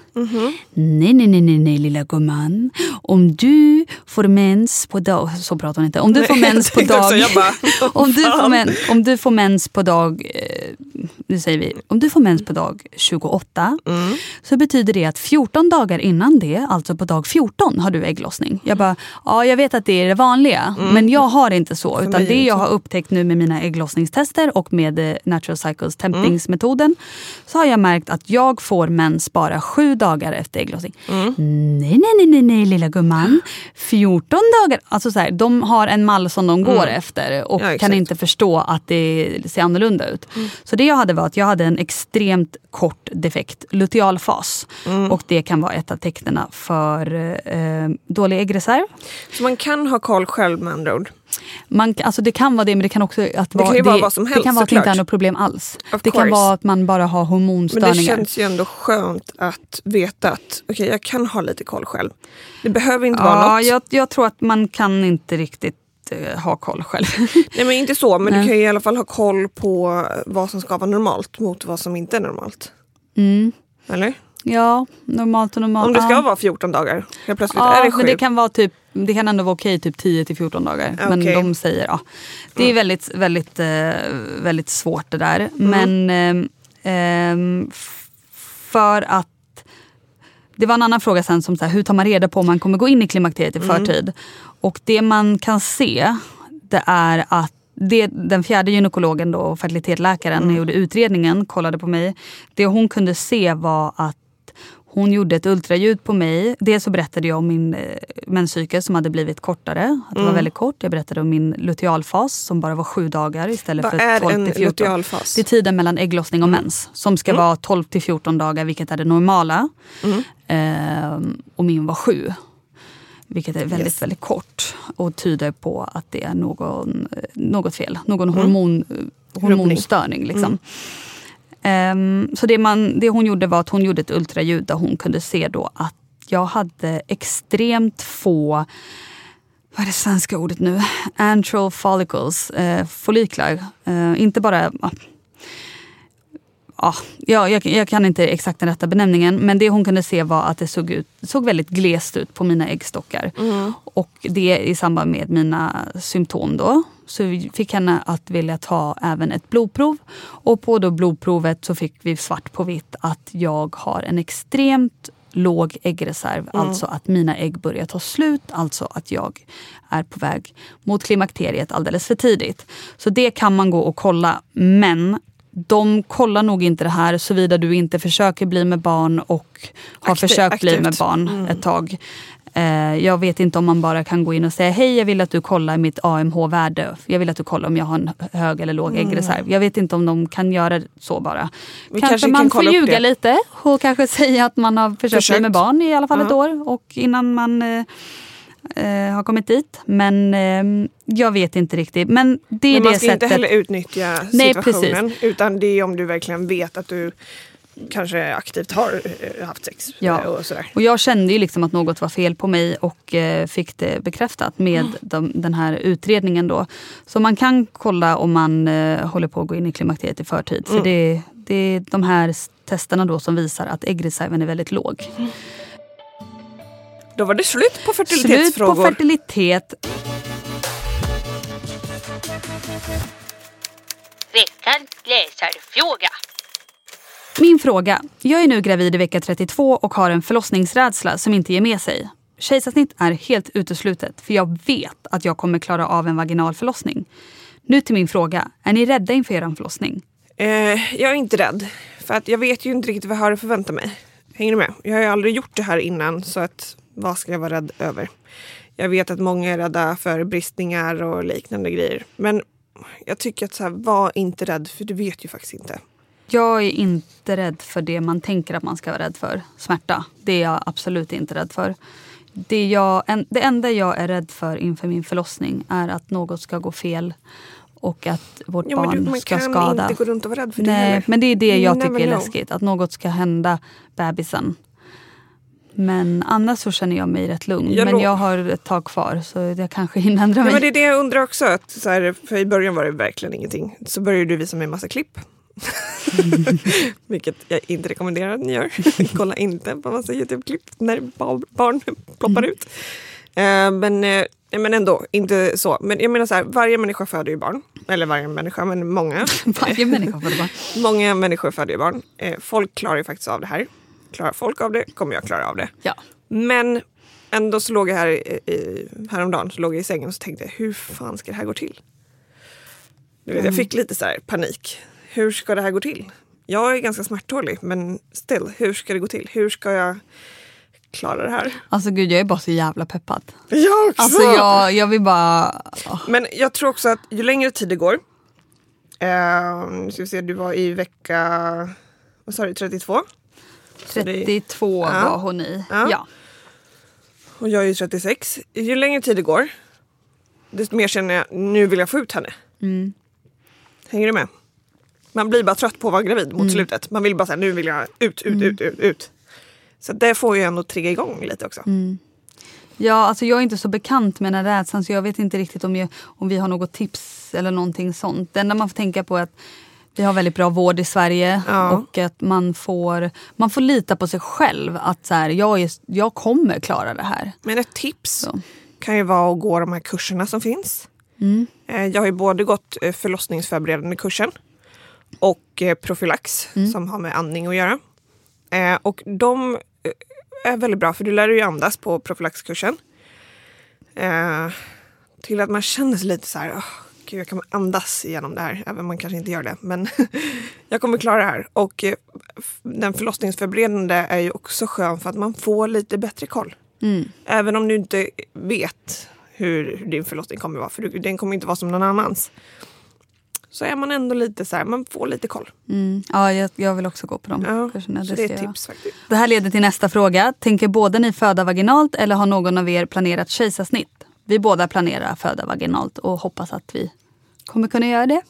Nej, nej, nej, nej, nej, lilla gumman. Om du får mens på dag... Så pratar hon inte. Om du får mens på också, dag... om, du får fan. men, om du får mens på dag... Nu säger vi. Om du får mens på dag 28 Mm. så betyder det att 14 dagar innan det, alltså på dag 14, har du ägglossning. Jag bara, ja jag vet att det är det vanliga, men jag har inte så. Utan Mm. det jag har upptäckt nu med mina ägglossningstester och med eh, Natural Cycles tempningsmetoden Mm. så har jag märkt att jag får mens bara sju dagar efter ägglossning. Mm. Nej, nej, nej, nej, lilla gumman. 14 dagar. Alltså så här, de har en mall som de går efter och Mm. Ja, kan inte förstå att det ser annorlunda ut. Så det jag hade var att jag hade en extremt kort defekt lutealfas. Och det kan vara ett av tecknena för eh, dålig äggreserv. Så man kan ha koll själv med andra ord. Man, alltså det kan vara det men det kan också att vara, kan ju vara vad som det helst, kan vara att det inte är något problem alls. Of det kan course. vara att man bara har Men hormonstörningar. det känns ju ändå skönt att veta att okej, jag kan ha lite koll själv. Det behöver inte vara ja, något. jag, jag tror att man kan inte riktigt eh, ha koll själv. Nej men inte så, men Nej. du kan ju i alla fall ha koll på vad som ska vara normalt mot vad som inte är normalt. Mm. Eller? Ja, normalt och normalt. Om det ska ja. vara 14 dagar, helt plötsligt är Ja, det sju. men det kan vara typ det kan ändå vara okej typ 10 till 14 dagar. Men Okej. de säger ja. Det är väldigt, väldigt, eh, väldigt svårt det där. Mm. Men f- för att det var en annan fråga sen som så här, hur tar man reda på om man kommer gå in i klimakteriet i Mm. förtid? Och det man kan se det är att det, den fjärde gynekologen då, fertilitetsläkaren, Mm. gjorde utredningen, kollade på mig. Det hon kunde se var att hon gjorde ett ultraljud på mig. Dels så berättade jag om min eh, menscykel som hade blivit kortare. Att det Mm. var väldigt kort. Jag berättade om min lutealfas som bara var sju dagar istället Vad för är 12 en till 14. lutealfas? Det är tiden mellan ägglossning och mens. Som ska vara 12 till 14 dagar, vilket är det normala. Ehm, och min var sju. Vilket är väldigt, Yes. väldigt kort och tyder på att det är någon, eh, något fel. Någon hormon, hormonstörning. Liksom. Ehm, så det, man, det hon gjorde var att hon gjorde ett ultraljud där hon kunde se då att jag hade extremt få vad är det svenska ordet nu? Antral follicles, eh, folliklar. Eh, inte bara... ah, Ja, ja, jag, jag kan inte exakt den rätta benämningen men det hon kunde se var att det såg, ut, såg väldigt glest ut på mina äggstockar. Och det i samband med mina symptom då. Så vi fick henne att vilja ta även ett blodprov. Och på då blodprovet så fick vi svart på vitt att jag har en extremt låg äggreserv. Alltså att mina ägg börjar ta slut. Alltså att jag är på väg mot klimakteriet alldeles för tidigt. Så det kan man gå och kolla. Men de kollar nog inte det här såvida du inte försöker bli med barn och har Akti- försökt bli med aktivt. barn ett tag. Eh, jag vet inte om man bara kan gå in och säga hej jag vill att du kollar mitt AMH-värde. Jag vill att du kollar om jag har en hög eller låg äggreserv. Jag vet inte om de kan göra så bara. Vi kanske, kanske man kan får ljuga det. lite och kanske säga att man har försökt, Försökt. med barn i alla fall ett Ja. år och innan man eh, eh, har kommit dit. Men eh, jag vet inte riktigt. Men det är Men man det ska inte sättet. heller utnyttja Nej, situationen. utan det är om du verkligen vet att du kanske aktivt har eh, haft sex. Ja. eh, Och sådär. Och jag kände ju liksom att något var fel på mig och eh, fick det bekräftat med Mm. de, den här utredningen. Då. Så man kan kolla om man eh, håller på att gå in i klimakteriet i förtid. För Mm. det, det är de här testerna då som visar att äggreserven är väldigt låg. Då var det slut på Slut på fertilitetsfrågor. fertilitet. Veckans läsarfråga. Min fråga. Jag är nu gravid i vecka 32 och har en förlossningsrädsla som inte ger med sig. Kejsarsnitt är helt uteslutet för jag vet att jag kommer klara av en vaginal förlossning. Nu till min fråga. Är ni rädda inför er förlossning? Eh, jag är inte rädd. För att jag vet ju inte riktigt vad jag har att förvänta mig. Hänger du med? Jag har ju aldrig gjort det här innan så att vad ska jag vara rädd över? Jag vet att många är rädda för bristningar och liknande grejer. Men jag tycker att så här, var inte rädd för du vet ju faktiskt inte. Jag är inte rädd för det man tänker att man ska vara rädd för. Smärta. Det är jag absolut inte rädd för. Det, jag, det enda jag är rädd för inför min förlossning är att något ska gå fel Och att vårt Ja, barn du, man ska kan skada. inte gå runt och vara rädd för det Nej, heller. men det är det jag tycker är know. läskigt. Att något ska hända bebisen. Men annars så känner jag mig rätt lugn. Jag men jag har ett tag kvar så jag kanske hinner ändra Ja, mig. men det är det jag undrar också. Att, så här, för I början var det verkligen ingenting. Så började du visa mig en massa klipp. Vilket jag inte rekommenderar att ni gör. Kolla inte på massa Youtube-klipp när ba- barn ploppar Mm. ut. Eh, men, eh, men ändå, inte så. Men jag menar så här, varje människa föder ju barn. Eller varje människa, men många. Varje människa får det vara. många människor föder ju barn. Eh, folk klarar ju faktiskt av det här. Klarar folk av det kommer jag klara av det. Ja. Men ändå så låg jag här i, i, häromdagen så låg jag i sängen och så tänkte jag hur fan ska det här gå till? Du vet, Jag fick lite så här panik. Hur ska det här gå till? Jag är ganska smärttålig men still, hur ska det gå till? Hur ska jag klara det här? Alltså gud jag är bara så jävla peppad. Jag också! Alltså jag, jag vill bara... åh. Men jag tror också att ju längre tid det går. Eh, nu ska vi se, du var i vecka vad sa du, 32? Så det- 32 Ja. var hon i. Ja. Ja. Och jag är ju 36. Ju längre tid det går, desto mer känner jag nu vill jag få ut henne. Mm. Hänger du med? Man blir bara trött på att vara gravid Mm. mot slutet. Man vill bara säga nu vill jag ut, ut, ut, ut, ut. Så det får ju ändå trigga igång lite också. Mm. Ja, alltså jag är inte så bekant med den här rädslan så jag vet inte riktigt om, jag, om vi har något tips eller någonting sånt. Det enda man får tänka på är att vi har väldigt bra vård i Sverige Ja. och att man får, man får lita på sig själv att så här, jag, är, jag kommer klara det här. Men ett tips Så. kan ju vara att gå de här kurserna som finns. Mm. Eh, Jag har ju både gått eh, förlossningsförberedande kursen och eh, profylax Mm. som har med andning att göra. Eh, Och de eh, är väldigt bra för du lär dig ju andas på profylaxkursen. Till att man känner sig lite så här, "Åh, gud, jag kan andas igenom det här, även om man kanske inte gör det. Men jag kommer klara det här. Och den förlossningsförberedande är ju också skön för att man får lite bättre koll. Mm. Även om du inte vet hur, din förlossning kommer vara, för den kommer inte vara som någon annans. Så är man ändå lite så här, man får lite koll. Mm. Ja, jag, jag vill också gå på de Ja, kurserna. så Det, det är jag tips faktiskt. Det här leder till nästa fråga. Tänker båda ni föda vaginalt eller har någon av er planerat kejsarsnitt? Vi båda planerar föda vaginalt och hoppas att vi kommer kunna göra det.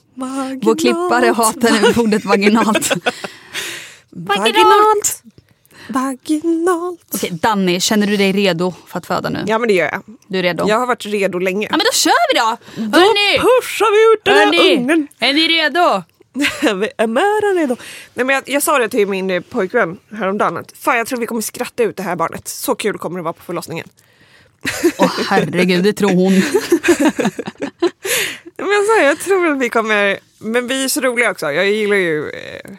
Vår klippare hatar ordet vaginalt. Vaginalt! Vaginalt! Okej, Danny, känner du dig redo för att föda nu? Ja men det gör jag. Du är redo? Jag har varit redo länge. Ja men då kör vi då! Hörni! Pushar vi ut den här ungen! Är ni redo? vi är med redo. Nej, men jag, jag sa det till min eh, pojkvän häromdagen att fan jag tror vi kommer skratta ut det här barnet. Så kul kommer det vara på förlossningen. Åh herregud, det tror hon. Men jag, sa, jag tror att vi kommer, men vi är så roliga också. Jag gillar ju eh,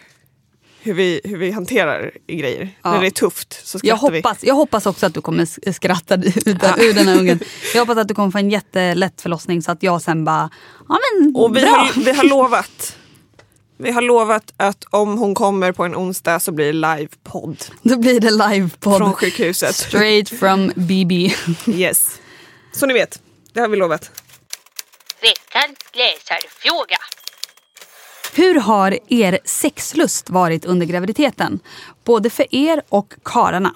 hur, vi, hur vi hanterar i grejer. Ja. När det är tufft så Jag skrattar vi. hoppas, jag hoppas också att du kommer skratta ut, ur den här ungen. Jag hoppas att du kommer få en jättelätt förlossning så att jag sen bara, ja men Och vi bra. har, vi har lovat vi har lovat att om hon kommer på en onsdag så blir det livepodd Då blir det livepodd. från sjukhuset. Straight from BB. Yes. Så ni vet, det har vi lovat. Veckans läsarfråga. Hur har er sexlust varit under graviditeten? Både för er och kararna.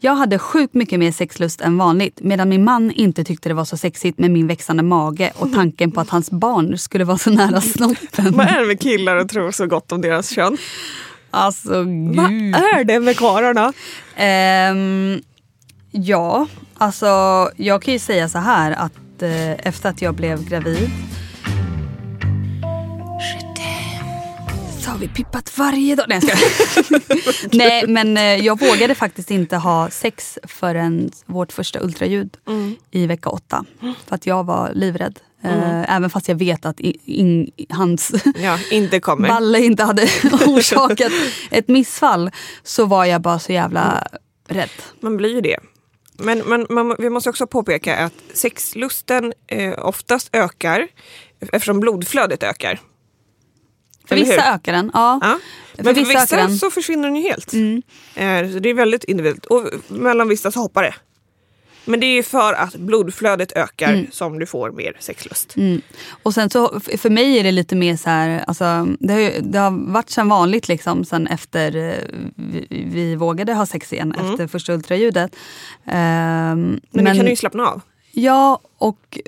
Jag hade sjukt mycket mer sexlust än vanligt medan min man inte tyckte det var så sexigt med min växande mage och tanken på att hans barn skulle vara så nära snoppen. Vad är det med killar och tror så gott om deras kön? Alltså Vad gud. är det med karlarna? Ehm, ja, alltså jag kan ju säga så här att eh, efter att jag blev gravid så har vi pippat varje dag. Nej, jag. Nej men eh, jag vågade faktiskt inte ha sex förrän vårt första ultraljud i vecka åtta. För att jag var livrädd. Eh, även fast jag vet att i, in, hans Ja, inte kommer. balle inte hade orsakat ett missfall så var jag bara så jävla rädd. Man blir ju det. Men, men man, vi måste också påpeka att sexlusten eh, oftast ökar eftersom blodflödet ökar. För Eller vissa hur? ökar den. Ja. Ja. För Men för vissa ökar vissa den. så försvinner den ju helt. Mm. Eh, det är väldigt individuellt. Och mellan vissa så hoppar det. Men det är för att blodflödet ökar som du får mer sexlust. Mm. Och sen så för mig är det lite mer så här, alltså, det, har, ju- det har varit som vanligt liksom sen efter eh, vi, vi vågade ha sex igen efter första ultraljudet. Ehm, Men, det kan du ju slappna av. Ja, och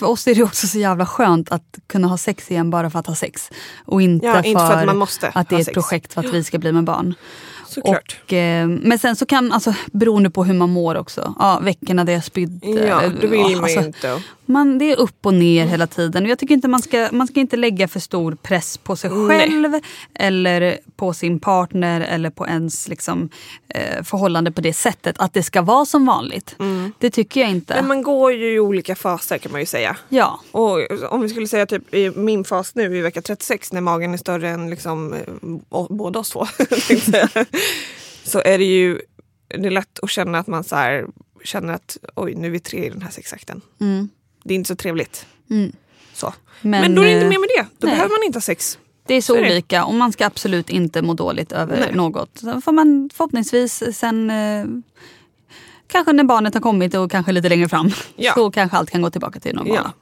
för oss är det också så jävla skönt att kunna ha sex igen bara för att ha sex. Och inte, Ja, för, inte för att man måste att det är ett sex. projekt för att vi ska bli med barn. Såklart. Och, eh, men sen så kan, alltså beroende på hur man mår också. Ja, veckorna där jag spydde. ja, eller- det vill ja, man alltså, inte. Man, det är upp och ner hela tiden. Och jag tycker inte man ska, man ska inte lägga för stor press på sig Nej. själv eller på sin partner eller på ens liksom, eh, förhållande på det sättet. Att det ska vara som vanligt. Det tycker jag inte. Mm. Men man går ju i olika faser kan man ju säga. Ja, Och om vi skulle säga typ i min fas nu i vecka 36 när magen är större än liksom, eh, båda oss två. så är det ju det är lätt att känna att man så här, känner att oj nu är vi tre i den här sexakten. Mm. Det är inte så trevligt. Mm. Så. Men, Men, då är det inte eh, mer med det. Då nej. behöver man inte ha sex. Det är så, Så är det. olika och man ska absolut inte må dåligt över Nej. något. Sen får man förhoppningsvis sen eh, Kanske när barnet har kommit och kanske lite längre fram. Ja. Så kanske allt kan gå tillbaka till normala. Ja.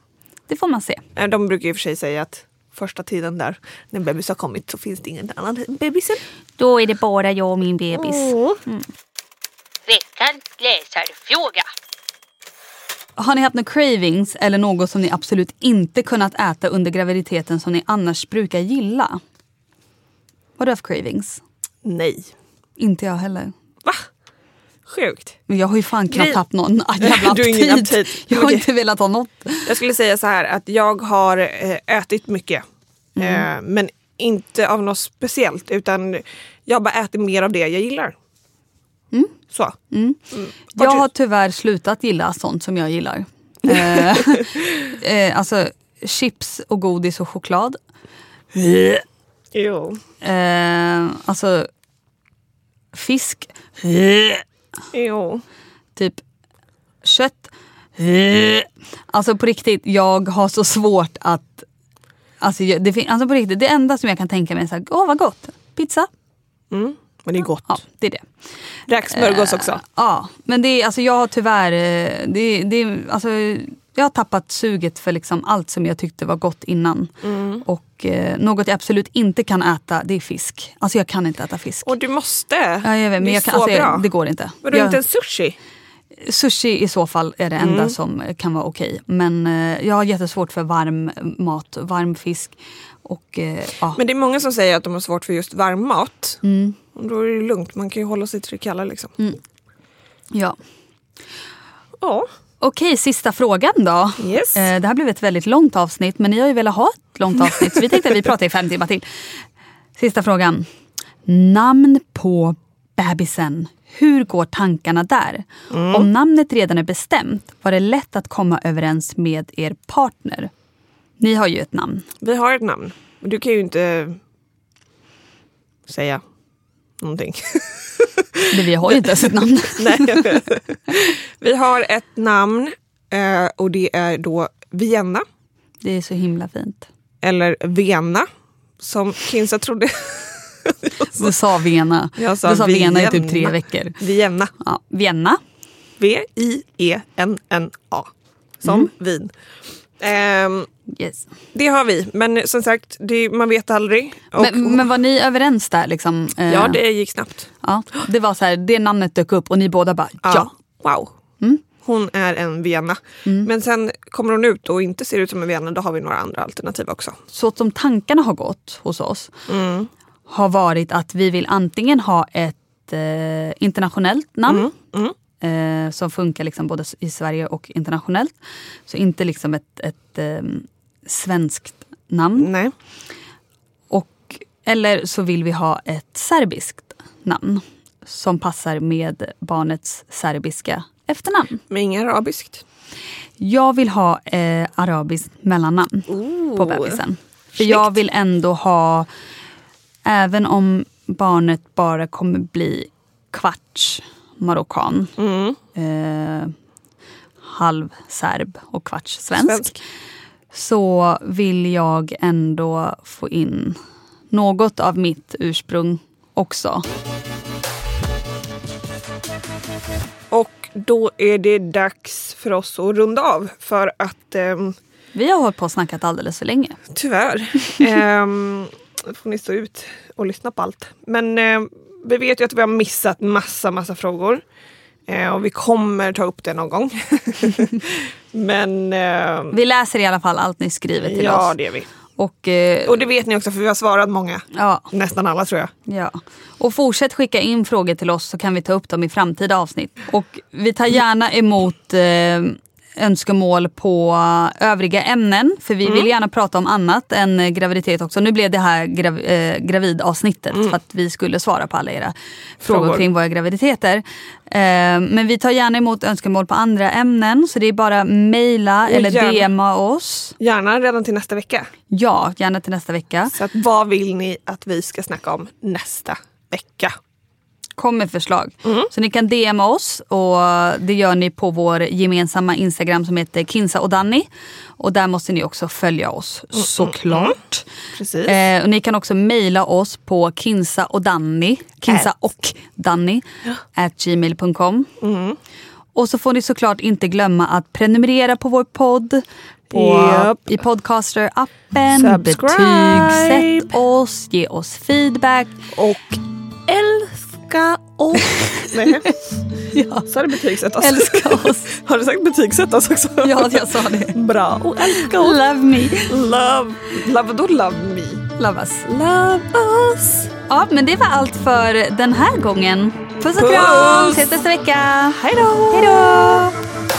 Det får man se. Eh, De brukar i och för sig säga att första tiden där när bebis har kommit så finns det ingen annan bebisen. Då är det bara jag och min bebis. Veckans läsarfråga. Har ni haft några cravings eller något som ni absolut inte kunnat äta under graviditeten som ni annars brukar gilla? Vad har du haft cravings? Nej. Inte jag heller. Va? Sjukt. Men jag har ju fan knappt haft någon jävla Du ingen aptit. Jag har Okej. inte velat ha något. Jag skulle säga så här att jag har eh, ätit mycket. Eh, men inte av något speciellt utan jag har bara ätit mer av det jag gillar. Så. Jag har tyvärr slutat gilla sånt som jag gillar. eh, eh, alltså chips och godis och choklad. Jo. Eh, alltså fisk. Jo. Typ kött. Alltså på riktigt, jag har så svårt att... Alltså, det, alltså på riktigt, det enda som jag kan tänka mig är så här, åh vad gott, pizza. Mm. Men det är gott. Ja, det är det. Räksmörgås också. Ja, men det är, alltså jag har tyvärr, eh, det, det, alltså, jag har tappat suget för liksom allt som jag tyckte var gott innan. Mm. Och eh, något jag absolut inte kan äta, det är fisk. Alltså jag kan inte äta fisk. Och du måste. ja, jag vet, men det är jag kan, så alltså, bra. jag, det går inte. Vadå inte en sushi? Sushi i så fall är det enda Mm. som kan vara okej. Men eh, jag har jättesvårt för varm mat, varm fisk. Och, eh, ja. Men det är många som säger att de har svårt för just varm mat. Mm. Och då är det lugnt, man kan ju hålla sig till det kalla liksom. ja. Ja. Okej, sista frågan då. Yes. Eh, Det här blev ett väldigt långt avsnitt men ni har ju velat ha ett långt avsnitt så vi tänkte att vi pratar i fem timmar till. Sista frågan. Namn på bebisen. Hur går tankarna där? Om namnet redan är bestämt, var det lätt att komma överens med er partner? Ni har ju ett namn. Vi har ett namn. Du kan ju inte säga någonting. Men vi har ju inte ens ett namn. Nej. Vi har ett namn eh, och det är då Vienna. Det är så himla fint. Eller Vena som Kinsa trodde. Du sa Vena. Jag sa du sa Vena i typ tre veckor. Vienna. Ja, Vienna. V-I-E-N-N-A. Som vin. Ehm, Yes. det har vi, men som sagt, det, man vet aldrig. Och, Men, men var ni överens där? Liksom, eh, ja, det gick snabbt. Ja, det var så här, det namnet dök upp och ni båda bara ja. Wow. Mm. Hon är en Vienna. Men sen kommer hon ut och inte ser ut som en Vienna, då har vi några andra alternativ också. Så som tankarna har gått hos oss Mm. har varit att vi vill antingen ha ett eh, internationellt namn Mm. Eh, som funkar liksom både i Sverige och internationellt. Så inte liksom ett, ett eh, svenskt namn. Nej. Och, eller så vill vi ha ett serbiskt namn som passar med barnets serbiska efternamn. Men inget arabiskt. Jag vill ha eh, arabiskt mellannamn på bebisen. För jag vill ändå ha, även om barnet bara kommer bli kvarts marockan, eh, halv serb och kvarts svensk, Svensk. så vill jag ändå få in något av mitt ursprung också. Och då är det dags för oss att runda av. För att ehm, Vi har hållit på och snackat alldeles för länge. tyvärr ehm, får ni stå ut och lyssna på allt. Men ehm, vi vet ju att vi har missat massa, massa frågor. Eh, och vi kommer ta upp det någon gång. Men eh, Vi läser i alla fall allt ni skriver till ja, oss. det är vi. Och, eh, Och det vet ni också för vi har svarat många. ja, Nästan alla tror jag. ja. och fortsätt skicka in frågor till oss så kan vi ta upp dem i framtida avsnitt. Och vi tar gärna emot eh, önskemål på övriga ämnen. För vi vill gärna prata om annat än eh, graviditet också. Nu blev det här grav, eh, gravidavsnittet för att vi skulle svara på alla era frågor, Frågor. kring våra graviditeter. Eh, men vi tar gärna emot önskemål på andra ämnen. Så det är bara mejla eller gärna. DMa oss. Gärna redan till nästa vecka. Ja, gärna till nästa vecka. Så att, vad vill ni att vi ska snacka om nästa vecka? Kom med förslag. Mm. Så ni kan DMa oss och det gör ni på vår gemensamma Instagram som heter Kinsa och Danny. Och där måste ni också följa oss Mm, såklart. Precis. Eh, och ni kan också mejla oss på kinsa och Danny, kinsa och Danny, at gmail.com. Mm. Och så får ni såklart inte glömma att prenumerera på vår podd på, Japp. i Podcaster-appen. Subscribe. Betygsätt oss, ge oss feedback. Och älska oss. Nej. Ja. Sa du betygsätt oss? Älska oss. Har du sagt betygsätt oss också? Ja, jag sa det. Bra. Och älska oss. Love me. Love. Love, vadå love me? Love us. Love us. Ja, men det var allt för den här gången. Puss och kram! Ses nästa vecka. Hej då. Hej då!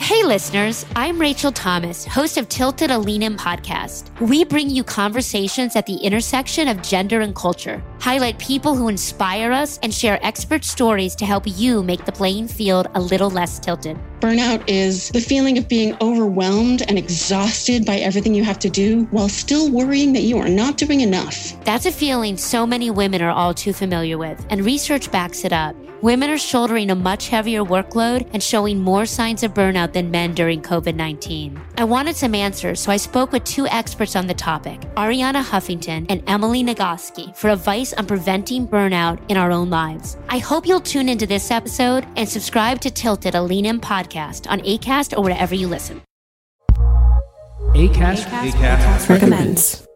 Hey, listeners, I'm Rachel Thomas, host of Tilted Alenum podcast. We bring you conversations at the intersection of gender and culture, highlight people who inspire us, and share expert stories to help you make the playing field a little less tilted. Burnout is the feeling of being overwhelmed and exhausted by everything you have to do while still worrying that you are not doing enough. That's a feeling so many women are all too familiar with, and research backs it up. Women are shouldering a much heavier workload and showing more signs of burnout than men during COVID 19. I wanted some answers, so I spoke with two experts on the topic, Ariana Huffington and Emily Nagoski, for advice on preventing burnout in our own lives. I hope you'll tune into this episode and subscribe to Tilted, a Lean In podcast on ACAST or wherever you listen. ACAST, ACAST, Recommends.